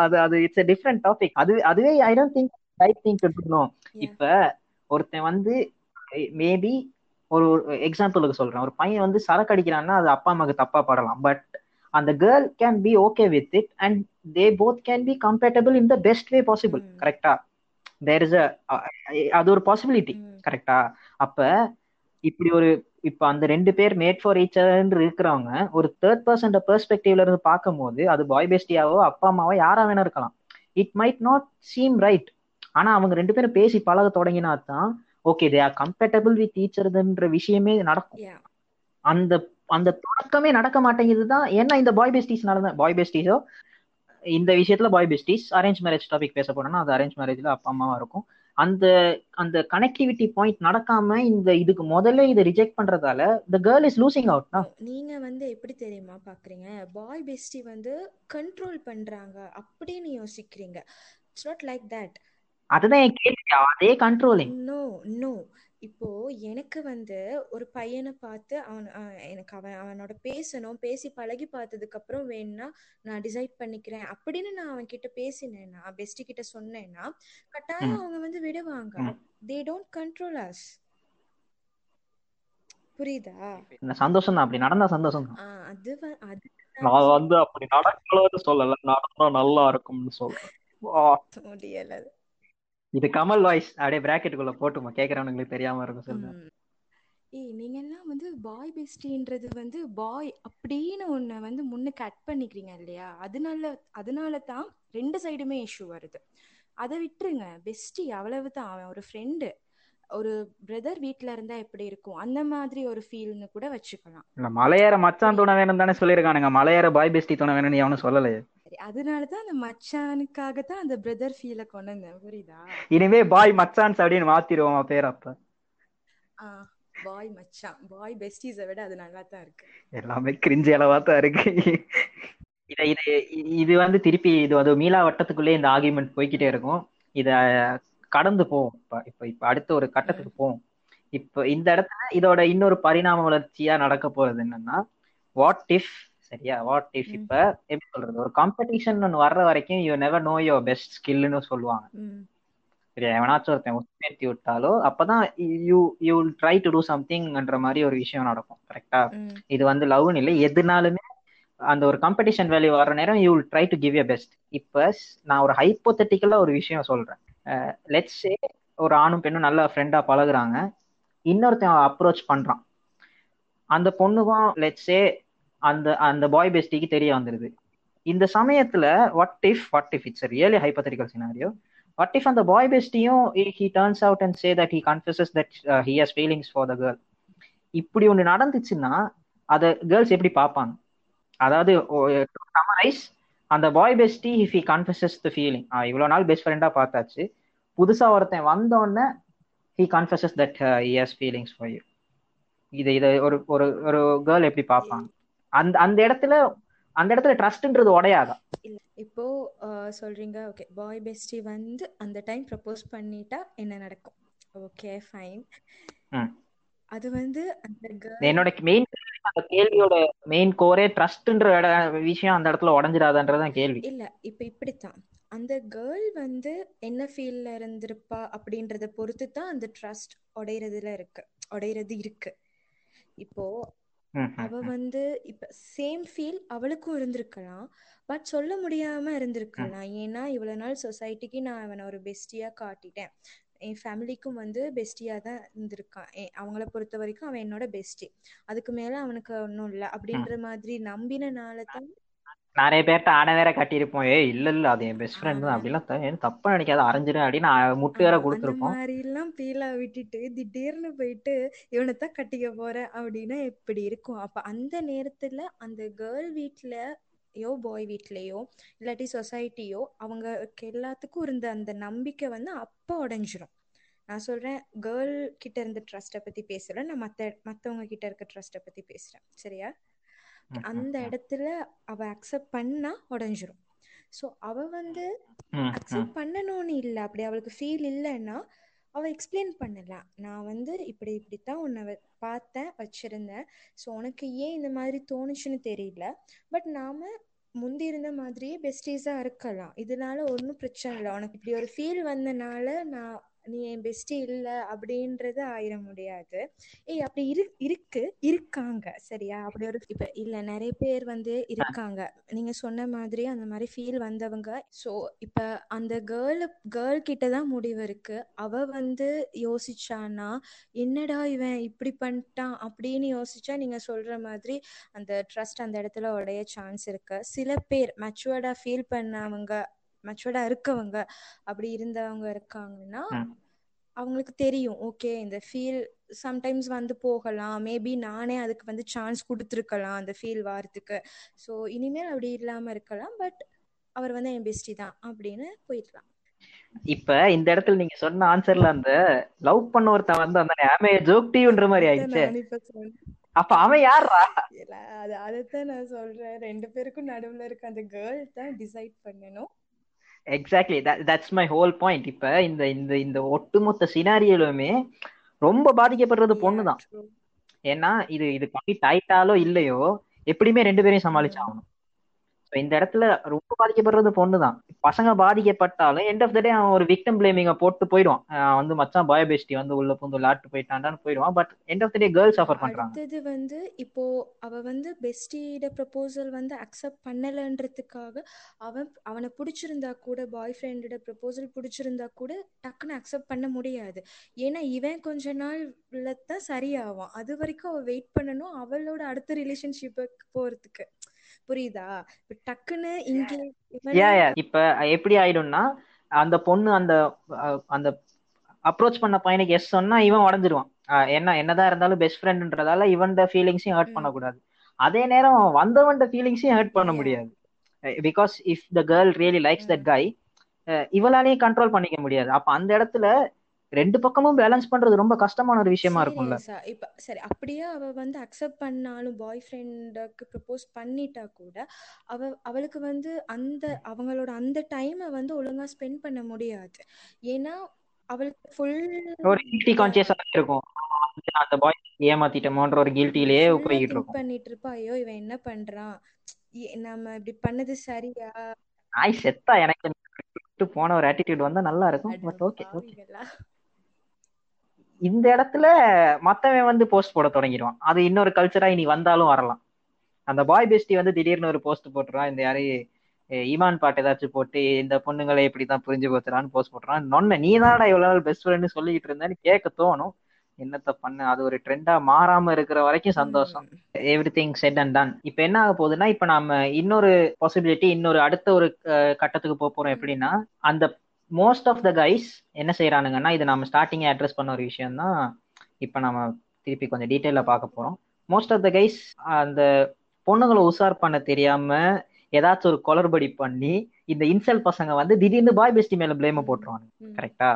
அது அது இட்ஸ் எ டிஃப்ரெண்ட் டாபிக் அது அதுவே I don't think right thing எடுத்துக்கணும் இப்ப ஒருத்தன் வந்து மேபி ஒரு எக்ஸாம்பிளுக்கு சொல்றேன். ஒரு பையன் வந்து சரக்கு அடிக்கிறான்னா அது அப்பா அம்மாக்கு தப்பா படலாம். பட் அந்த girl can be okay with it and they both can be compatible in the best way possible கரெக்டா தேர் இஸ் அது ஒரு பாசிபிலிட்டி கரெக்டா அப்ப இப்படி ஒரு இப்ப அந்த ரெண்டு பேர் மேட் ஃபார் ஈச் இருக்கிறவங்க ஒரு தேர்ட் பர்சன் பெர்ஸ்பெக்டிவ்ல இருந்து பார்க்கும் போது அது பாய் பெஸ்டியாவோ அப்பா அம்மாவோ யாரா வேணா இருக்கலாம். It might not seem right ஆனா அவங்க ரெண்டு பேரும் பேசி பழக தொடங்கினா தான் okay they are compatible with ஈச்சர்ன்ற விஷயமே நடக்கும். அந்த அந்த தொடக்கமே நடக்க மாட்டேங்குது தான் ஏன்னா இந்த பாய் பெஸ்டிஸ்னால தான் பாய் பெஸ்டிஸோ இந்த விஷயத்துல boy besties arrange marriage topic பேச போனோம்னா அது அரேஞ்ச் மேரேஜ்ல அப்பா அம்மாவா இருக்கும். அந்த அந்த கனெக்டிவிட்டி பாயிண்ட் நடக்காம இந்த இதுக்கு முதல்ல இதை ரிஜெக்ட் பண்றதால த கேர்ள் இஸ் லூசிங் அவுட்னா நீங்க வந்து எப்படி தெரியுமா பாக்குறீங்க? பாய் பெஸ்டி வந்து கண்ட்ரோல் பண்றாங்க அப்படின்னு யோசிக்கிறீங்க. இட்ஸ் நாட் லைக் தட் அதுதான் என் கேள்வி. அதே கண்ட்ரோலிங் நோ நோ இப்போ எனக்கு வந்து ஒரு பையனை பார்த்து அவன் எனக்கு அவன் அவனோட பேசணும் பேசி பழகி பார்த்ததுக்கு அப்புறம் வேணும்னா நான் டிசைட் பண்ணிக்கிறேன் அப்படின்னு நான் அவன் கிட்ட பேசினேன்னா பெஸ்டி கிட்ட சொன்னேன்னா கட்டாயம் அவங்க வந்து விடுவாங்க. தே டோன்ட் கண்ட்ரோல் அஸ் புரியுதா? சந்தோஷம் தான் அப்படி நடந்தா சந்தோஷம் தான் அது அது நான் வந்து அப்படி நடக்கலன்னு சொல்லல. நடந்தா நல்லா இருக்கும்னு சொல்றேன். முடியல. இது கமல் வாய்ஸ் அப்படியே பிராக்கெட்டுக்குள்ள போட்டுமா? கேக்குறவனுங்களுக்கு தெரியாம இருக்கும் சொல்லுங்க. ஏய் நீங்க எல்லாம் வந்து பாய் பெஸ்டின்றது வந்து பாய் அப்படின்னு ஒண்ணு வந்து முன்ன கட் பண்ணிக்கிறீங்க இல்லையா? அதனால அதனால தான் ரெண்டு சைடுமே இஷ்யூ வருது. அதை விட்டுருங்க. பெஸ்டி அவ்வளவுதான். அவன் ஒரு ஃப்ரெண்டு ஒரு பிரதர் வீட்ல இருந்தா எப்படி இருக்கும்? அந்த மாதிரி ஒரு ஃபீல்னு கூட வச்சுக்கலாம். இல்ல மலையேற மச்சான் துணை வேணும் தானே சொல்லியிருக்கானுங்க. மலையேற பாய் பெஸ்டி துணை வேணும்னு எவனும் சொல்லலையே. சரி அதனாலதான் அந்த மச்சானுக்காக தான் அந்த பிரதர் ஃபீல கொண்டு வந்தேன். புரியுதா? இனிமே பாய் மச்சான்ஸ் அப்படின்னு மாத்திருவோம் பேர் அப்ப. பாய் மச்சான். பாய் பெஸ்டிஸை விட அது நல்லா தான் இருக்கு. எல்லாமே கிரிஞ்சி அளவா தான் இருக்கு. இத இது இது வந்து திருப்பி இது அது மீளா வட்டத்துக்குள்ளே இந்த ஆர்குமெண்ட் போய்கிட்டே இருக்கும். இத கடந்து போவோம். இப்ப இப்ப இப்ப அடுத்த ஒரு கட்டத்துக்கு போவோம். இப்ப இந்த இடத்துல இதோட இன்னொரு பரிணாம வளர்ச்சியா நடக்க போறது என்னன்னா வாட் இஃப் சரியா? வாட் இஃப் இப்ப எப்படி சொல்றது? ஒரு காம்படிஷன் ஒன்று வர்ற வரைக்கும் you never know your best ஸ்கில்னு சொல்லுவாங்க. சரியா? எவனாச்சும் ஒருத்தன் உற்பத்தி விட்டாலோ அப்பதான் you you try to do சம்திங்ன்ற மாதிரி ஒரு விஷயம் நடக்கும். கரெக்டா இது வந்து லவ்னு இல்லை. எதுனாலுமே அந்த ஒரு காம்படிஷன் வேல்யூ வர நேரம் you will try to give your best இப்ப நான் ஒரு ஹைப்போத்தட்டிக்கலா ஒரு விஷயம் சொல்றேன். லெட்ஸ் சே ஒரு ஆணும் பெண்ணும் நல்ல ஃப்ரெண்டாக பழகுறாங்க. இன்னொருத்தன் அப்ரோச் பண்றான். அந்த பொண்ணுக்கும் லெட்ஸ் சே அந்த அந்த பாய் பெஸ்டிக்கு தெரிய வந்துடுது இந்த சமயத்தில் what if what if it's really hypothetical scenario what if அந்த boy பெஸ்டியும் he turns out and say that he confesses that he has feelings for the girl இப்படி ஒன்று நடந்துச்சுன்னா அதை கேர்ள்ஸ் எப்படி பார்ப்பாங்க? அதாவது சமரைஸ் அந்த boy bestie if he confesses the feeling இவ்வளோ நாள் பெஸ்ட் ஃப்ரெண்டாக பார்த்தாச்சு. புதுசா ஒருத்தன் வந்தோடனே he confesses that has feelings for you இது இதை ஒரு ஒரு ஒரு கேர்ள் எப்படி பார்ப்பாங்க? அந்த அந்த இடத்துல அந்த இடத்துல ட்ரஸ்ட்ன்றது உடையாதா? இல்ல இப்போ சொல்றீங்க ஓகே பாய் பெஸ்டி வந்து அந்த டைம் ப்ரப்போஸ் பண்ணிட்டா என்ன நடக்கும்? Okay fine. அது வந்து என்னோட மெயின் அந்த கேள்வியோட மெயின் கோரே ட்ரஸ்ட்ன்ற விஷயம் அந்த இடத்துல உடஞ்சிடாதன்றதான் கேள்வி. இல்ல இப்ப இப்படித்தான். அந்த கேர்ள் வந்து என்ன ஃபீல்ல இருந்திருப்பா அப்படின்றத பொறுத்து தான் அந்த ட்ரஸ்ட் உடையறதுல இருக்கு உடையறது இருக்கு. இப்போ அவ. வந்து இப்ப சேம் ஃபீல் அவளுக்கும் இருந்திருக்கலாம் பட் சொல்ல முடியாம இருந்திருக்கலாம். ஏன்னா இவ்வளவு நாள் சொசைட்டிக்கு நான் அவனை ஒரு பெஸ்டியா காட்டிட்டேன். என் ஃபேமிலிக்கும் வந்து பெஸ்டியா தான் இருந்திருக்கான். அவங்கள பொறுத்த வரைக்கும் அவன் என்னோட பெஸ்டி. அதுக்கு மேல அவனுக்கு ஒன்றும் இல்லை. அப்படின்ற மாதிரி நம்பினனால தான் நிறைய பேர்ட்ட ஆன வேற கட்டியிருப்போம். ஏய் இல்ல இல்ல அது என் பெஸ்ட் ஃப்ரெண்ட் தான். அப்படிலாம் தப்பா நினைக்காத அரைஞ்சிரு அப்படின்னு முட்டு வேற கொடுத்துருப்போம். மாதிரி எல்லாம் பீலா விட்டுட்டு திடீர்னு போயிட்டு இவனைத்தான் கட்டிக்க போறேன் அப்படின்னா எப்படி இருக்கும்? அப்ப அந்த நேரத்துல அந்த கேர்ள் வீட்ல யோ பாய் வீட்லயோ இல்லாட்டி சொசைட்டியோ அவங்க எல்லாத்துக்கும் இருந்த அந்த நம்பிக்கை வந்து அப்ப உடைஞ்சிரும் நான் சொல்றேன் கேர்ள் கிட்ட இருந்த ட்ரஸ்ட்டை பத்தி பேசல நான் மத்த மத்தவங்க கிட்ட இருக்க ட்ரஸ்ட்டை பத்தி பேசுறேன் சரியா அந்த. இடத்துல அவ அக்செப்ட் பண்ணா உடைஞ்சிரும் ஸோ அவ வந்து. அக்செப்ட் பண்ணணும்னு இல்லை அப்படி அவளுக்கு ஃபீல் இல்லைன்னா அவ எக்ஸ்பிளைன் பண்ணலாம் நான் வந்து இப்படி இப்படித்தான் உன்னை பார்த்தேன் வச்சிருந்தேன். ஸோ உனக்கு ஏன் இந்த மாதிரி தோணுச்சுன்னு தெரியல. பட் நாம முந்தி இருந்த மாதிரியே பெஸ்டீஸாக இருக்கலாம். இதனால ஒன்றும் பிரச்சனை இல்லை. உனக்கு இப்படி ஒரு ஃபீல் வந்தனால நான் நீ என் பெஸ்ட் இல்லை அப்படின்றது ஆயிட முடியாது. ஏய் அப்படி இரு இருக்கு இருக்காங்க. சரியா? அப்படி ஒரு இப்ப இல்ல நிறைய பேர் வந்து இருக்காங்க. நீங்க சொன்ன மாதிரி அந்த மாதிரி ஃபீல் வந்தவங்க. ஸோ இப்ப அந்த கேர்ள் கேர்ள் கிட்ட தான் முடிவு இருக்கு. அவ வந்து யோசிச்சானா என்னடா இவன் இப்படி பண்ணிட்டான் அப்படின்னு யோசிச்சா நீங்க சொல்ற மாதிரி அந்த ட்ரஸ்ட் அந்த இடத்துல உடைய சான்ஸ் இருக்கு. சில பேர் மெச்சுவர்டா ஃபீல் பண்ணவங்க மெச்சுவர்டா இருக்கவங்க அப்படி இருந்தவங்க இருக்காங்கன்னா. அவங்களுக்கு தெரியும் ஓகே இந்த ஃபீல் சம்டைம்ஸ் வந்து போகலாம். மேபி நானே அதுக்கு வந்து சான்ஸ் கொடுத்துருக்கலாம் அந்த ஃபீல் வாரத்துக்கு. ஸோ இனிமேல் அப்படி இல்லாம இருக்கலாம் பட் அவர் வந்து என் பெஸ்டி தான் அப்படின்னு போயிடலாம். இப்ப இந்த இடத்துல நீங்க சொன்ன ஆன்சர்ல அந்த லவ் பண்ண ஒருத்தன் வந்து அந்த ஆமே ஜோக் டியூன்ற மாதிரி ஆயிடுச்சு. அப்ப அவன் யாரா அது அதைத்தான் நான் சொல்றேன். ரெண்டு பேருக்கும் நடுவுல இருக்க அந்த கேர்ள் தான் டிசைட் பண்ணணும். Exactly that's my whole point இப்ப இந்த இந்த இந்த ஒட்டுமொத்த சினாரியிலுமே ரொம்ப பாதிக்கப்படுறது பொண்ணு தான். ஏன்னா இது இது கம்ப்ளீட் ஆயிட்டாலோ இல்லையோ எப்படியுமே ரெண்டு பேரையும் சமாளிச்சாகணும். இந்த இடத்துல ரொம்ப பாதிக்கப்படுறது பொண்ணு தான் பசங்க பாதிக்கப்பட்டாலும் எண்ட் ஆஃப் த டே அவன் ஒரு விக்டம் பிளேமிங்க போட்டு போயிடுவான். வந்து மச்சான் பாய் பெஸ்டி வந்து உள்ள பூந்து விளாட்டு போயிட்டான்டான்னு போயிடுவான். But end of the day girls suffer பண்றாங்க. அடுத்தது வந்து இப்போ அவ வந்து பெஸ்டியோட ப்ரப்போசல் வந்து அக்செப்ட் பண்ணலன்றதுக்காக அவன் அவனை பிடிச்சிருந்தா கூட பாய் ஃப்ரெண்டோட ப்ரப்போசல் பிடிச்சிருந்தா கூட டக்குன்னு அக்செப்ட் பண்ண முடியாது. ஏன்னா இவன் கொஞ்ச நாள்ல தான் சரியாவான். அது வரைக்கும் அவ வெயிட் பண்ணணும் அவளோட அடுத்த ரிலேஷன்ஷிப்புக்கு போறதுக்கு. புரியுதா? டக்குன்னு இங்கே இவனை இப்ப எப்படி ஆயிடும்னா அந்த பொண்ணு அந்த அந்த அப்ரோச் பண்ண பையனுக்கு எஸ் சொன்னா இவன் உடஞ்சிருவான். என்ன என்னதான் இருந்தாலும் பெஸ்ட் ஃப்ரெண்ட்ன்றதால இவன்ட ஃபீலிங்ஸையும் ஹர்ட். பண்ணக்கூடாது. அதே நேரம் வந்தவன்ட ஃபீலிங்ஸையும் ஹர்ட் பண்ண. முடியாது. Because if the girl really likes that guy இவளாலையும் control பண்ணிக்க முடியாது. அப்ப அந்த இடத்துல ரெண்டு பக்கமும் பேலன்ஸ் பண்றது ரொம்ப கஷ்டமான ஒரு விஷயமா இருக்கும்ல. இப்ப சரி அப்படியே அவ வந்து அக்செப்ட் பண்ணாலும் பாய் ஃப்ரெண்டுக்கு ப்ரப்போஸ் பண்ணிட்டா கூட அவ அவளுக்கு வந்து அந்த அவங்களோட அந்த டைமை வந்து ஒழுங்கா ஸ்பெண்ட் பண்ண முடியாது. ஏன்னா அவளுக்கு ஃபுல் ஒரு கில்ட்டி கான்சியஸா இருக்கும். அந்த பாய் ஏமாத்திட்டோமோன்ற ஒரு கில்ட்டிலேயே போய்கிட்டு திங்க் இருக்கும். பண்ணிட்டு இருப்பா ஐயோ இவன் என்ன பண்றான்? நம்ம இப்படி பண்ணது சரியா? நாய் செத்தா எனக்கு போன ஒரு ஆட்டிடியூட் வந்தா நல்லா இருக்கும் பட் ஓகே ஓகே. இந்த இடத்துல மத்தவன் வந்து போஸ்ட் போட தொடங்கிடுவான். அது இன்னொரு கல்ச்சரா இனி வந்தாலும் வரலாம். அந்த பாய் பெஸ்டி வந்து திடீர்னு ஒரு போஸ்ட் போட்டுருவான். இந்த யாரு? ஈமான் பாட்டு ஏதாச்சும் போட்டு இந்த பொண்ணுங்களை இப்படிதான் புரிஞ்சு போத்துறான்னு போஸ்ட் போட்டுறான் நொன்ன நீ தானடா இவ்வளவு நாள் பெஸ்ட் ஃப்ரெண்ட் சொல்லிட்டு இருந்தேன்னு கேட்க தோணும். என்னத்த பண்ண? அது ஒரு ட்ரெண்டா மாறாம இருக்கிற வரைக்கும் சந்தோஷம். Everything set and done இப்ப என்ன ஆக போகுதுன்னா இப்ப நாம இன்னொரு பாசிபிலிட்டி இன்னொரு அடுத்த ஒரு கட்டத்துக்கு போக போறோம் எப்படின்னா அந்த மோஸ்ட் ஆஃப் த கைஸ் என்ன செய்யறானுங்கன்னா இது நம்ம ஸ்டார்டிங்கே அட்ரஸ் பண்ண ஒரு விஷயம் தான் இப்போ நம்ம திருப்பி கொஞ்சம் டீட்டெயிலாக பார்க்க போறோம். மோஸ்ட் ஆஃப் த கைஸ் அந்த பொண்ணுங்களை உசார் பண்ண தெரியாம ஏதாச்சும் ஒரு கொலர்படி பண்ணி இந்த இன்சல் பசங்க வந்து திடீர்னு பாய் பெஸ்டி மேல பிளேம போட்டுருவாங்க. ம். கரெக்டா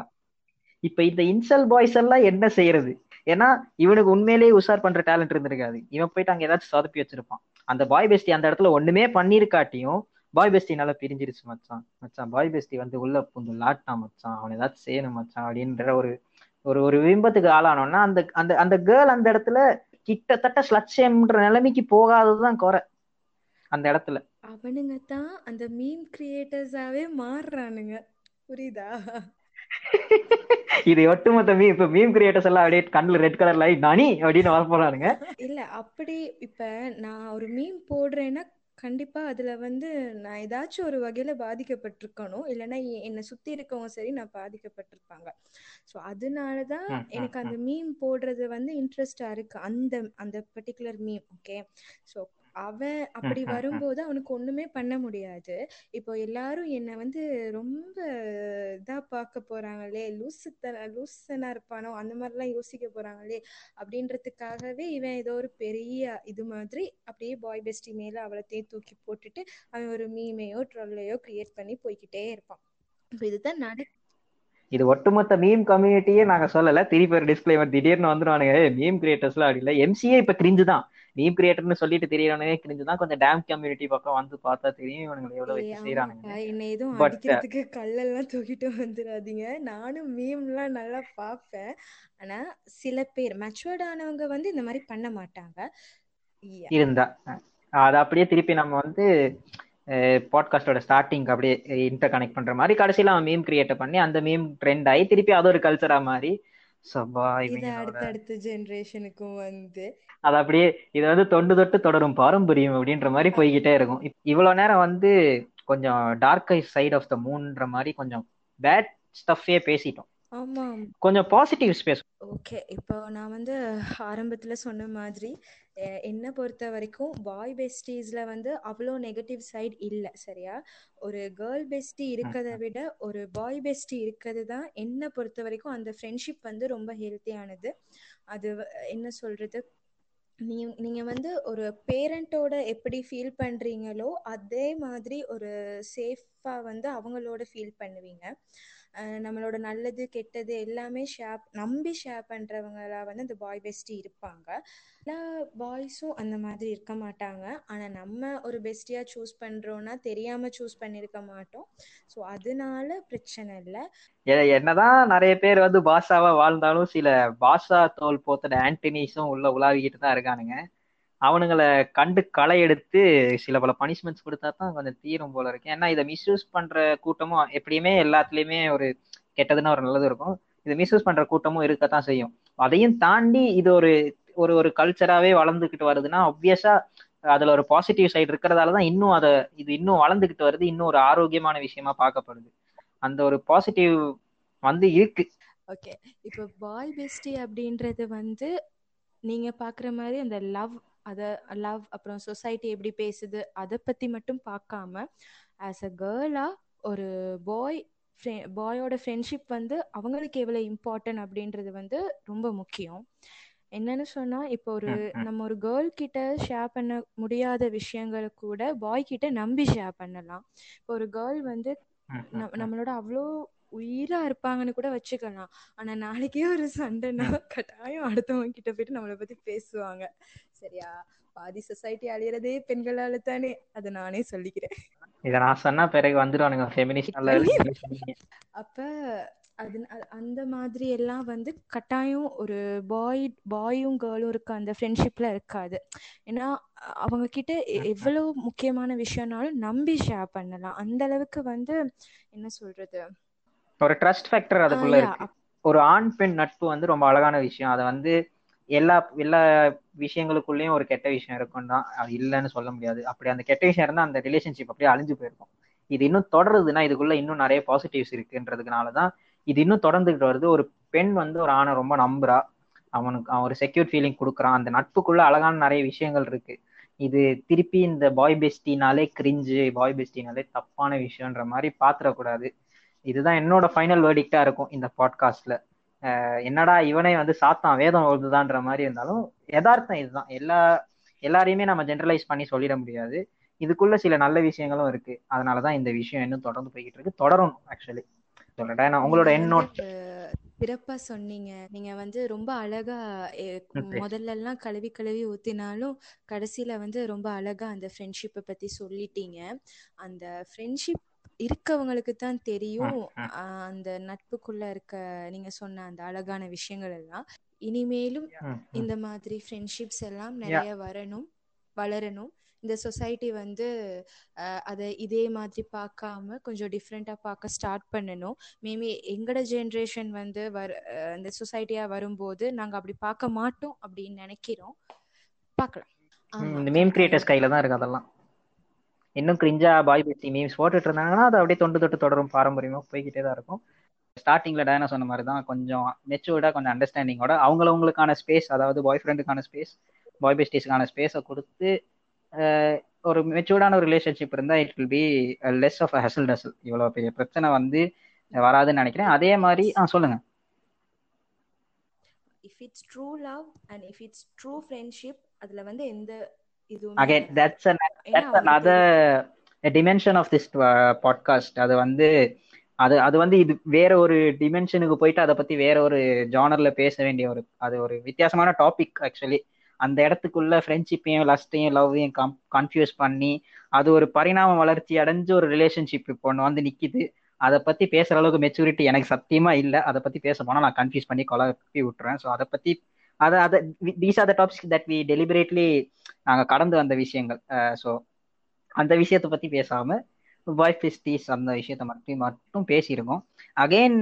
இப்ப இந்த இன்சல் பாய்ஸ் எல்லாம் என்ன செய்யறது? ஏன்னா இவனுக்கு உண்மையிலேயே உஷார் பண்ற டேலண்ட் இருந்திருக்காது. இவன் போயிட்டு அங்க ஏதாச்சும் சொதப்பி வச்சிருப்பான். அந்த பாய் பெஸ்டி அந்த இடத்துல ஒண்ணுமே பண்ணிருக்காட்டியும் பாய் பெஸ்டினால பிரிஞ்சிருச்சு மச்சான். மச்சான் பாய் பெஸ்டி வந்து உள்ள புந்து லாட்டா மச்சான். அவன் ஏதாச்சும் செய்யணும் மச்சான் அப்படின்ற ஒரு ஒரு ஒரு விம்பத்துக்கு ஆளானோம்னா அந்த அந்த அந்த கேர்ள் அந்த இடத்துல கிட்டத்தட்ட ஸ்லட்சம்ன்ற நிலைமைக்கு போகாததுதான் குறை. அந்த இடத்துல. அவனுங்க தான் அந்த மீம் கிரியேட்டர்ஸாவே மாறுறானுங்க. புரியுதா? இது ஒட்டுமொத்த மீ இப்ப மீம் கிரியேட்டர்ஸ் எல்லாம் அப்படியே கண்ணுல ரெட் கலர் லைட் நானி? அப்படின்னு வர போறானுங்க. இல்ல அப்படி இப்ப நான் ஒரு மீம் போடுறேன்னா கண்டிப்பா அதுல வந்து நான் ஏதாச்சும் ஒரு வகையில பாதிக்கப்பட்டிருக்கணும். இல்லைன்னா எ- என்னை சுத்தி இருக்கவங்க சரி நான் பாதிக்கப்பட்டிருப்பாங்க. ஸோ அதனாலதான் ம், ம், எனக்கு அந்த மீம் போடுறது வந்து இன்ட்ரெஸ்டா இருக்கு. அந்த அந்த பர்டிகுலர் மீம் ஓகே ஸோ அவன் அப்படி. வரும்போது அவனுக்கு ஒண்ணுமே பண்ண முடியாது. இப்போ எல்லாரும் என்னை வந்து ரொம்ப இதா பார்க்க போறாங்களே லூசுத்தன லூசனா இருப்பானோ அந்த மாதிரிலாம் யோசிக்க போறாங்களே அப்படின்றதுக்காகவே இவன் ஏதோ ஒரு பெரிய இது மாதிரி அப்படியே பாய் பெஸ்டி மேல அவளத்தையும் தூக்கி போட்டுட்டு அவன் ஒரு மீமையோ ட்ரொல்லையோ கிரியேட் பண்ணி போய்க்கிட்டே இருப்பான். இப்போ இதுதான் நட இது ஒட்டுமொத்த மீம் கம்யூனிட்டியே நாங்க சொல்லல. திருப்பி ஒரு டிஸ்கிளைமர் திடீர்னு வந்துருவானுங்க. மீம் கிரியேட்டர்ஸ்லாம் அப்படி இல்ல. எம்சிஏ இப்ப கிரிஞ்சு தான் மீம் கிரியேட்டர்னு சொல்லிட்டு தெரியறவனே கிரிஞ்சு தான் கொஞ்சம் டேம் கம்யூனிட்டி பக்கம் வந்து பார்த்தா தெரியும் இவனுங்களை எவ்வளவு வச்சு செய்யறானுங்க என்னை எதுவும் பட் அடிக்கிறதுக்கு கல்லெல்லாம் தூக்கிட்டு வந்துடாதீங்க நானும் மீம்லாம் நல்லா பார்ப்பேன். ஆனா சில பேர் மெச்சுவர்ட் ஆனவங்க வந்து இந்த மாதிரி பண்ண மாட்டாங்க. இருந்தா. அது அப்படியே திருப்பி நம்ம வந்து பாட்காஸ்டோட ஸ்டார்டிங் அப்படியே இன்டர் கனெக்ட் பண்ற மாதிரி கடைசியில அவன் மீம் கிரியேட் பண்ணி அந்த மீம் ட்ரெண்ட் ஆகி திருப்பி அது ஒரு கல்ச்சரா மாதிரி அடுத்தடுத்த ஜெனரேஷனுக்கும் வந்து. அது அப்படியே இது வந்து தொண்டு தொட்டு தொடரும் பாரம்பரியம் அப்படின்ற மாதிரி போய்கிட்டே இருக்கும். இவ்வளவு நேரம் வந்து கொஞ்சம் டார்க் சைட் ஆஃப் த மூன்ற மாதிரி கொஞ்சம் பேட் ஸ்டஃபே பேசிட்டோம். ஆமாம் கொஞ்சம் பாசிட்டிவ்ஸ் பேசும் ஓகே இப்போ நான் வந்து ஆரம்பத்தில் சொன்ன மாதிரி என்னை பொறுத்த வரைக்கும் பாய் பெஸ்டீஸில் வந்து அவ்வளோ நெகட்டிவ் சைடு இல்லை சரியா? ஒரு கேர்ள் பெஸ்டி இருக்கிறத விட ஒரு பாய் பெஸ்டி இருக்கிறது தான் என்னை பொறுத்த வரைக்கும் அந்த ஃப்ரெண்ட்ஷிப் வந்து ரொம்ப ஹெல்த்தியானது அது என்ன சொல்கிறது நீ நீங்கள் வந்து ஒரு பேரண்ட்டோட எப்படி ஃபீல் பண்ணுறீங்களோ அதே மாதிரி ஒரு சேஃபாக வந்து அவங்களோட ஃபீல் பண்ணுவீங்க. நம்மளோட நல்லது கெட்டது எல்லாமே ஷேர் நம்பி ஷேர் பண்ணுறவங்களா வந்து அந்த பாய் பெஸ்டி இருப்பாங்க. எல்லா பாய்ஸும் அந்த மாதிரி இருக்க மாட்டாங்க. ஆனால் நம்ம ஒரு பெஸ்டியாக சூஸ் பண்ணுறோன்னா தெரியாமல் சூஸ் பண்ணியிருக்க மாட்டோம். ஸோ அதனால பிரச்சனை இல்லை. என்னதான் நிறைய பேர் வந்து பாஷாவா வாழ்ந்தாலும் சில பாஷா தோல் போத்தட ஆண்டனிஸும் உள்ள உலாவிக்கிட்டு தான் இருக்கானுங்க. அவனுங்களை கண்டு களை எடுத்து சில பல பனிஷ்மெண்ட்ஸ் கொடுத்தா தான் கொஞ்சம் தீரும் போல இருக்கு. ஏன்னா இதை மிஸ்யூஸ் பண்ற கூட்டமும் எப்படியுமே எல்லாத்துலயுமே ஒரு கெட்டதுன்னு ஒரு நல்லது இருக்கும். இதை மிஸ்யூஸ் பண்ற கூட்டமும் இருக்கத்தான் செய்யும். அதையும் தாண்டி இது ஒரு ஒரு ஒரு கல்ச்சராகவே வளர்ந்துக்கிட்டு வருதுன்னா obvious-ஆ அதுல ஒரு பாசிட்டிவ் சைடு இருக்கிறதால தான் இன்னும் அதை இது இன்னும் வளர்ந்துக்கிட்டு வருது. இன்னும் ஒரு ஆரோக்கியமான விஷயமா பார்க்கப்படுது. அந்த ஒரு பாசிட்டிவ் வந்து இருக்கு. ஓகே இப்போ பாய் பெஸ்டி அப்படின்றது வந்து நீங்கள் பார்க்குற மாதிரி அந்த லவ் அதை லவ் அப்புறம் சொசைட்டி எப்படி பேசுது அதை பற்றி மட்டும் பார்க்காம ஆஸ் அ கேர்ளாக ஒரு பாய் ஃப்ரெ பாயோட ஃப்ரெண்ட்ஷிப் வந்து அவங்களுக்கு எவ்வளோ இம்பார்ட்டன்ட் அப்படின்றது வந்து ரொம்ப முக்கியம் என்னன்னு சொன்னால் இப்போ ஒரு. நம்ம ஒரு கேர்ள் கிட்ட ஷேர் பண்ண முடியாத விஷயங்களை கூட பாய் கிட்ட நம்பி ஷேர் பண்ணலாம் இப்போ ஒரு கேர்ள் வந்து. நம்மளோட அவ்வளோ உயிரா இருப்பாங்கன்னு கூட வச்சுக்கலாம். ஆனா நாளைக்கே ஒரு சண்டைனா கட்டாயம் அடுத்தவங்க கிட்ட போயிட்டு நம்மளை பத்தி பேசுவாங்க. சரியா? பாதி சொசைட்டி அழியறதே பெண்களால தானே. அதை நானே சொல்லிக்கிறேன். இதை நான் சொன்னா பிறகு சொன்னீங்க அப்ப அது அந்த மாதிரி எல்லாம் வந்து கட்டாயம் ஒரு பாய் பாயும் கேர்ளும் இருக்க அந்த ஃப்ரெண்ட்ஷிப்ல இருக்காது. ஏன்னா அவங்க கிட்ட எவ்வளவு முக்கியமான விஷயம்னாலும் நம்பி ஷேர் பண்ணலாம். அந்த அளவுக்கு வந்து என்ன சொல்றது? ஒரு ட்ரஸ்ட் ஃபேக்டர் அதுக்குள்ள இருக்கு. ஒரு ஆண் பெண் நட்பு வந்து ரொம்ப அழகான விஷயம். அதை வந்து எல்லா எல்லா விஷயங்களுக்குள்ளேயும் ஒரு கெட்ட விஷயம் இருக்கும் தான் அது இல்லைன்னு சொல்ல முடியாது. அப்படி அந்த கெட்ட விஷயம் இருந்தா அந்த ரிலேஷன்ஷிப் அப்படியே அழிஞ்சு போயிருக்கும். இது இன்னும் தொடருதுன்னா இதுக்குள்ள இன்னும் நிறைய பாசிட்டிவ்ஸ் இருக்குன்றதுனால தான் இது இன்னும் தொடர்ந்துகிட்டு வருது. ஒரு பெண் வந்து ஒரு ஆணை ரொம்ப நம்புறா. அவனுக்கு அவன் ஒரு செக்யூர் ஃபீலிங் கொடுக்குறான். அந்த நட்புக்குள்ள அழகான நிறைய விஷயங்கள் இருக்கு. இது திருப்பி இந்த பாய் பெஸ்டினாலே கிரிஞ்சு பாய் பெஸ்டினாலே தப்பான விஷயம்ன்ற மாதிரி பாத்திரக்கூடாது இதுதான் என்னோட ஃபைனல் வேர்டிக்டா இருக்கும் இந்த பாட்காஸ்ட்ல என்னடா இவனே வந்து சாத்தான் வேதம் ஓடுதான்ற மாதிரி இருந்தாலும் யதார்த்தம் இதுதான். எல்லா எல்லாரையுமே நம்ம ஜென்ரலைஸ் பண்ணி சொல்லிட முடியாது. இதுக்குள்ள சில நல்ல விஷயங்களும் இருக்கு. அதனாலதான் இந்த விஷயம் இன்னும் தொடர்ந்து போய்கிட்டு இருக்கு. தொடரணும் ஆக்சுவலி சொல்றேன் உங்களோட என் நோட் சிறப்பா சொன்னீங்க. நீங்க வந்து ரொம்ப அழகா முதல்ல எல்லாம் கழுவி கழுவி ஊத்தினாலும் கடைசியில வந்து ரொம்ப அழகா அந்த ஃப்ரெண்ட்ஷிப்பை பத்தி சொல்லிட்டீங்க. அந்த ஃப்ரெண்ட்ஷிப் இருக்கவங்களுக்கு தான் தெரியும் அந்த நட்புக்குள்ள இருக்க நீங்க சொன்ன அந்த அழகான விஷயங்கள் எல்லாம். இனிமேலும் இந்த மாதிரி ஃப்ரெண்ட்ஷிப்ஸ் எல்லாம் நிறைய வரணும் வளரணும். இந்த சொசைட்டி வந்து அதை இதே மாதிரி பார்க்காம கொஞ்சம் டிஃப்ரெண்ட்டாக பார்க்க ஸ்டார்ட் பண்ணணும். மேபி எங்களோட ஜென்ரேஷன் வந்து வர இந்த சொசைட்டியாக வரும்போது நாங்கள் அப்படி பார்க்க மாட்டோம் அப்படின்னு நினைக்கிறோம். பார்க்கலாம். இந்த மீம் கிரியேட்டர்ஸ் கையில தான் இருக்கு அதெல்லாம். இன்னும் கிரிஞ்சா பாய் பேசி மீம்ஸ் போட்டுட்டு இருந்தாங்கன்னா அது அப்படியே தொண்டு தொட்டு தொடரும் பாரம்பரியமா போய்கிட்டே தான் இருக்கும். ஸ்டார்டிங்ல டயனா சொன்ன மாதிரி தான் கொஞ்சம் மெச்சூர்டா கொஞ்சம் அண்டர்ஸ்டாண்டிங்கோட அவங்களவங்களுக்கான ஸ்பேஸ் அதாவது பாய் ஃப்ரெண்டுக்கான ஸ்பேஸ் பாய் பேஸ்டிஸ்க்கான ஸ்பேஸை கொடுத்து ஒரு மெச்சூர்டான ஒரு ரிலேஷன்ஷிப் இருந்தால் it will be less of hassle tussle இவ்வளோ பெரிய பிரச்சனை வந்து வராதுன்னு நினைக்கிறேன். அதே மாதிரி ஆ சொல்லுங்க. If it's true love and if it's true friendship அதில் வந்து எந்த again that's that's another dimension of this podcast அது வந்து அது அது வந்து இது வேற ஒரு டிமென்ஷனுக்கு போயிட்டு அதை பத்தி வேற ஒரு ஜானர்ல பேச வேண்டிய ஒரு அது ஒரு வித்தியாசமான டாபிக் ஆக்சுவலி அந்த இடத்துக்குள்ள ஃப்ரெண்ட்ஷிப்பையும் லஸ்டையும் லவ்வையும் கன்ஃபியூஸ் பண்ணி அது ஒரு பரிணாம வளர்ச்சி அடைஞ்ச ஒரு ரிலேஷன்ஷிப் இப்போ ஒன்று வந்து நிக்குது. அதை பத்தி பேசுற அளவுக்கு மெச்சூரிட்டி எனக்கு சத்தியமா இல்லை. அதை பத்தி பேச போனா நான் கன்ஃபியூஸ் பண்ணி குழப்பி விட்டுறேன் ஸோ அதை பத்தி அதை அதை these are the topics that we deliberately நாங்கள் கடந்து வந்த விஷயங்கள். ஸோ அந்த விஷயத்தை பற்றி பேசாமல் பாய் ஃபிஸ்டீஸ் அந்த விஷயத்த மட்டும் மட்டும் பேசியிருக்கோம். அகெயின்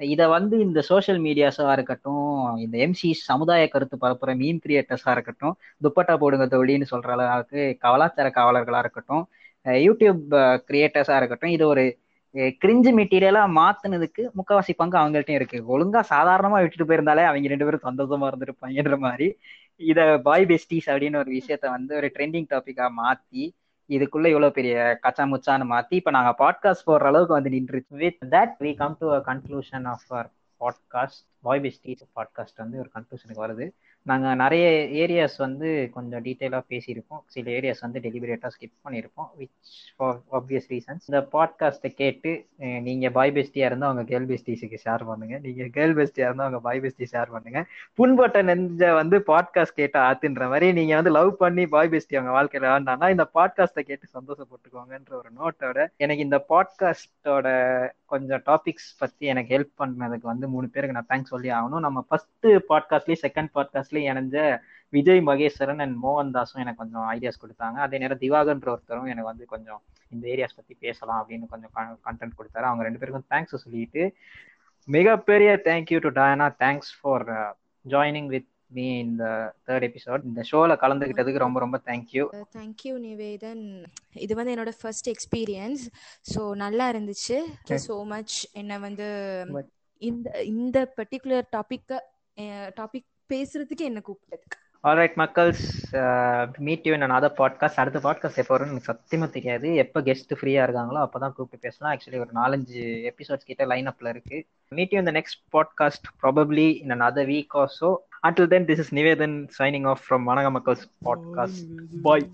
இதை வந்து இந்த சோஷியல் மீடியாஸாக இருக்கட்டும் இந்த எம்சி சமுதாய கருத்து பரப்புற மீன் கிரியேட்டர்ஸாக இருக்கட்டும் துப்பட்டா போடுங்க தொழின்னு சொல்கிற அளவுக்கு கலாச்சார காவலர்களாக இருக்கட்டும் யூடியூப் கிரியேட்டர்ஸாக இருக்கட்டும் இது ஒரு கிரிஞ்சு மெட்டீரியலாக மாத்தினதுக்கு முக்கால்வாசி பங்கு அவங்கள்ட்டையும் இருக்கு. ஒழுங்கா சாதாரணமா விட்டுட்டு போயிருந்தாலே அவங்க ரெண்டு பேரும் சந்தோஷமா இருந்திருப்பாங்கன்ற மாதிரி இத பாய் பெஸ்டிஸ் அப்படின்னு ஒரு விஷயத்த வந்து ஒரு ட்ரெண்டிங் டாபிக்கா மாத்தி இதுக்குள்ள இவ்வளவு பெரிய கச்சா முச்சான்னு மாத்தி இப்ப நாங்க பாட்காஸ்ட் போடுற அளவுக்கு வந்து நின்றுச்சு. With that we come to a conclusion of our podcast boy besties podcast வந்து ஒரு கன்க்ளூஷனுக்கு வருது. நாங்கள் நிறைய ஏரியாஸ் வந்து கொஞ்சம் டீட்டெயிலாக பேசியிருப்போம் சில ஏரியாஸ் வந்து டெலிபரேட்டாக ஸ்கிப் பண்ணியிருப்போம் விச் ஃபார் ஆப்வியஸ் ரீசன்ஸ் இந்த பாட்காஸ்ட்டை கேட்டு நீங்கள் பாய் பெஸ்டியாக இருந்தால் அவங்க கேர்ள் பெஸ்டிஸுக்கு ஷேர் பண்ணுங்கள் நீங்கள் கேர்ள் பெஸ்டியாக இருந்தால் அவங்க பாய் பெஸ்டி ஷேர் பண்ணுங்கள் புண்பட்ட நெஞ்ச வந்து பாட்காஸ்ட் கேட்டு ஆத்துன்ற மாதிரி நீங்கள் வந்து லவ் பண்ணி பாய் பெஸ்டி அவங்க வாழ்க்கையில் வேண்டாம்னா இந்த பாட்காஸ்ட்டை கேட்டு சந்தோஷப்பட்டுக்கோங்கன்ற ஒரு நோட்டோட எனக்கு இந்த பாட்காஸ்டோட கொஞ்சம் டாபிக்ஸ் பற்றி எனக்கு ஹெல்ப் பண்ணதுக்கு வந்து மூணு பேருக்கு நான் தேங்க்ஸ் சொல்லி ஆகணும். நம்ம ஃபர்ஸ்ட் பாட்காஸ்ட்லேயும் செகண்ட் பாட்காஸ்ட் இணைஞ்ச விஜய் மகேஸ்வரன் அண்ட் மோகன் தாஸும் எனக்கு கொஞ்சம் ஐடியாஸ் கொடுத்தாங்க. அதே நேரம் திவாகன்ற ஒருத்தரும் எனக்கு வந்து கொஞ்சம் இந்த ஏரியாஸ் பத்தி பேசலாம் அப்படின்னு கொஞ்சம் கண்டென்ட் கொடுத்தாரு. அவங்க ரெண்டு பேருக்கும் தேங்க்ஸ் சொல்லிட்டு மிகப்பெரிய thank you to Diana thanks for joining with me இந்த தேர்ட் எபிசோட் இந்த ஷோல கலந்துகிட்டதுக்கு ரொம்ப ரொம்ப தேங்க்யூ தேங்க்யூ நிவேதன் இது வந்து என்னோட ஃபர்ஸ்ட் எக்ஸ்பீரியன்ஸ் ஸோ நல்லா இருந்துச்சு. ஸோ மச் என்ன வந்து இந்த இந்த பர்டிகுலர் டாபிக்கை டாபிக் பேசுறதுக்கு என்ன கூப்பிட்டதுக்கு alright மக்கள்ஸ் meet you in other podcast அடுத்த பாட்காஸ்ட் எப்போ வரும்னு எனக்கு சத்தியமா தெரியாது. எப்போ கெஸ்ட் ஃப்ரீயா இருக்காங்களோ அப்பதான் கூப்பிட்டு பேசலாம். ஆக்சுவலி ஒரு நாலஞ்சு எபிசோட்ஸ் கிட்ட லைன் அப்ல இருக்கு மீட் யூ இந்த next podcast probably in other week or so until then this is nivedan signing off from managamakals podcast. Oh, Bye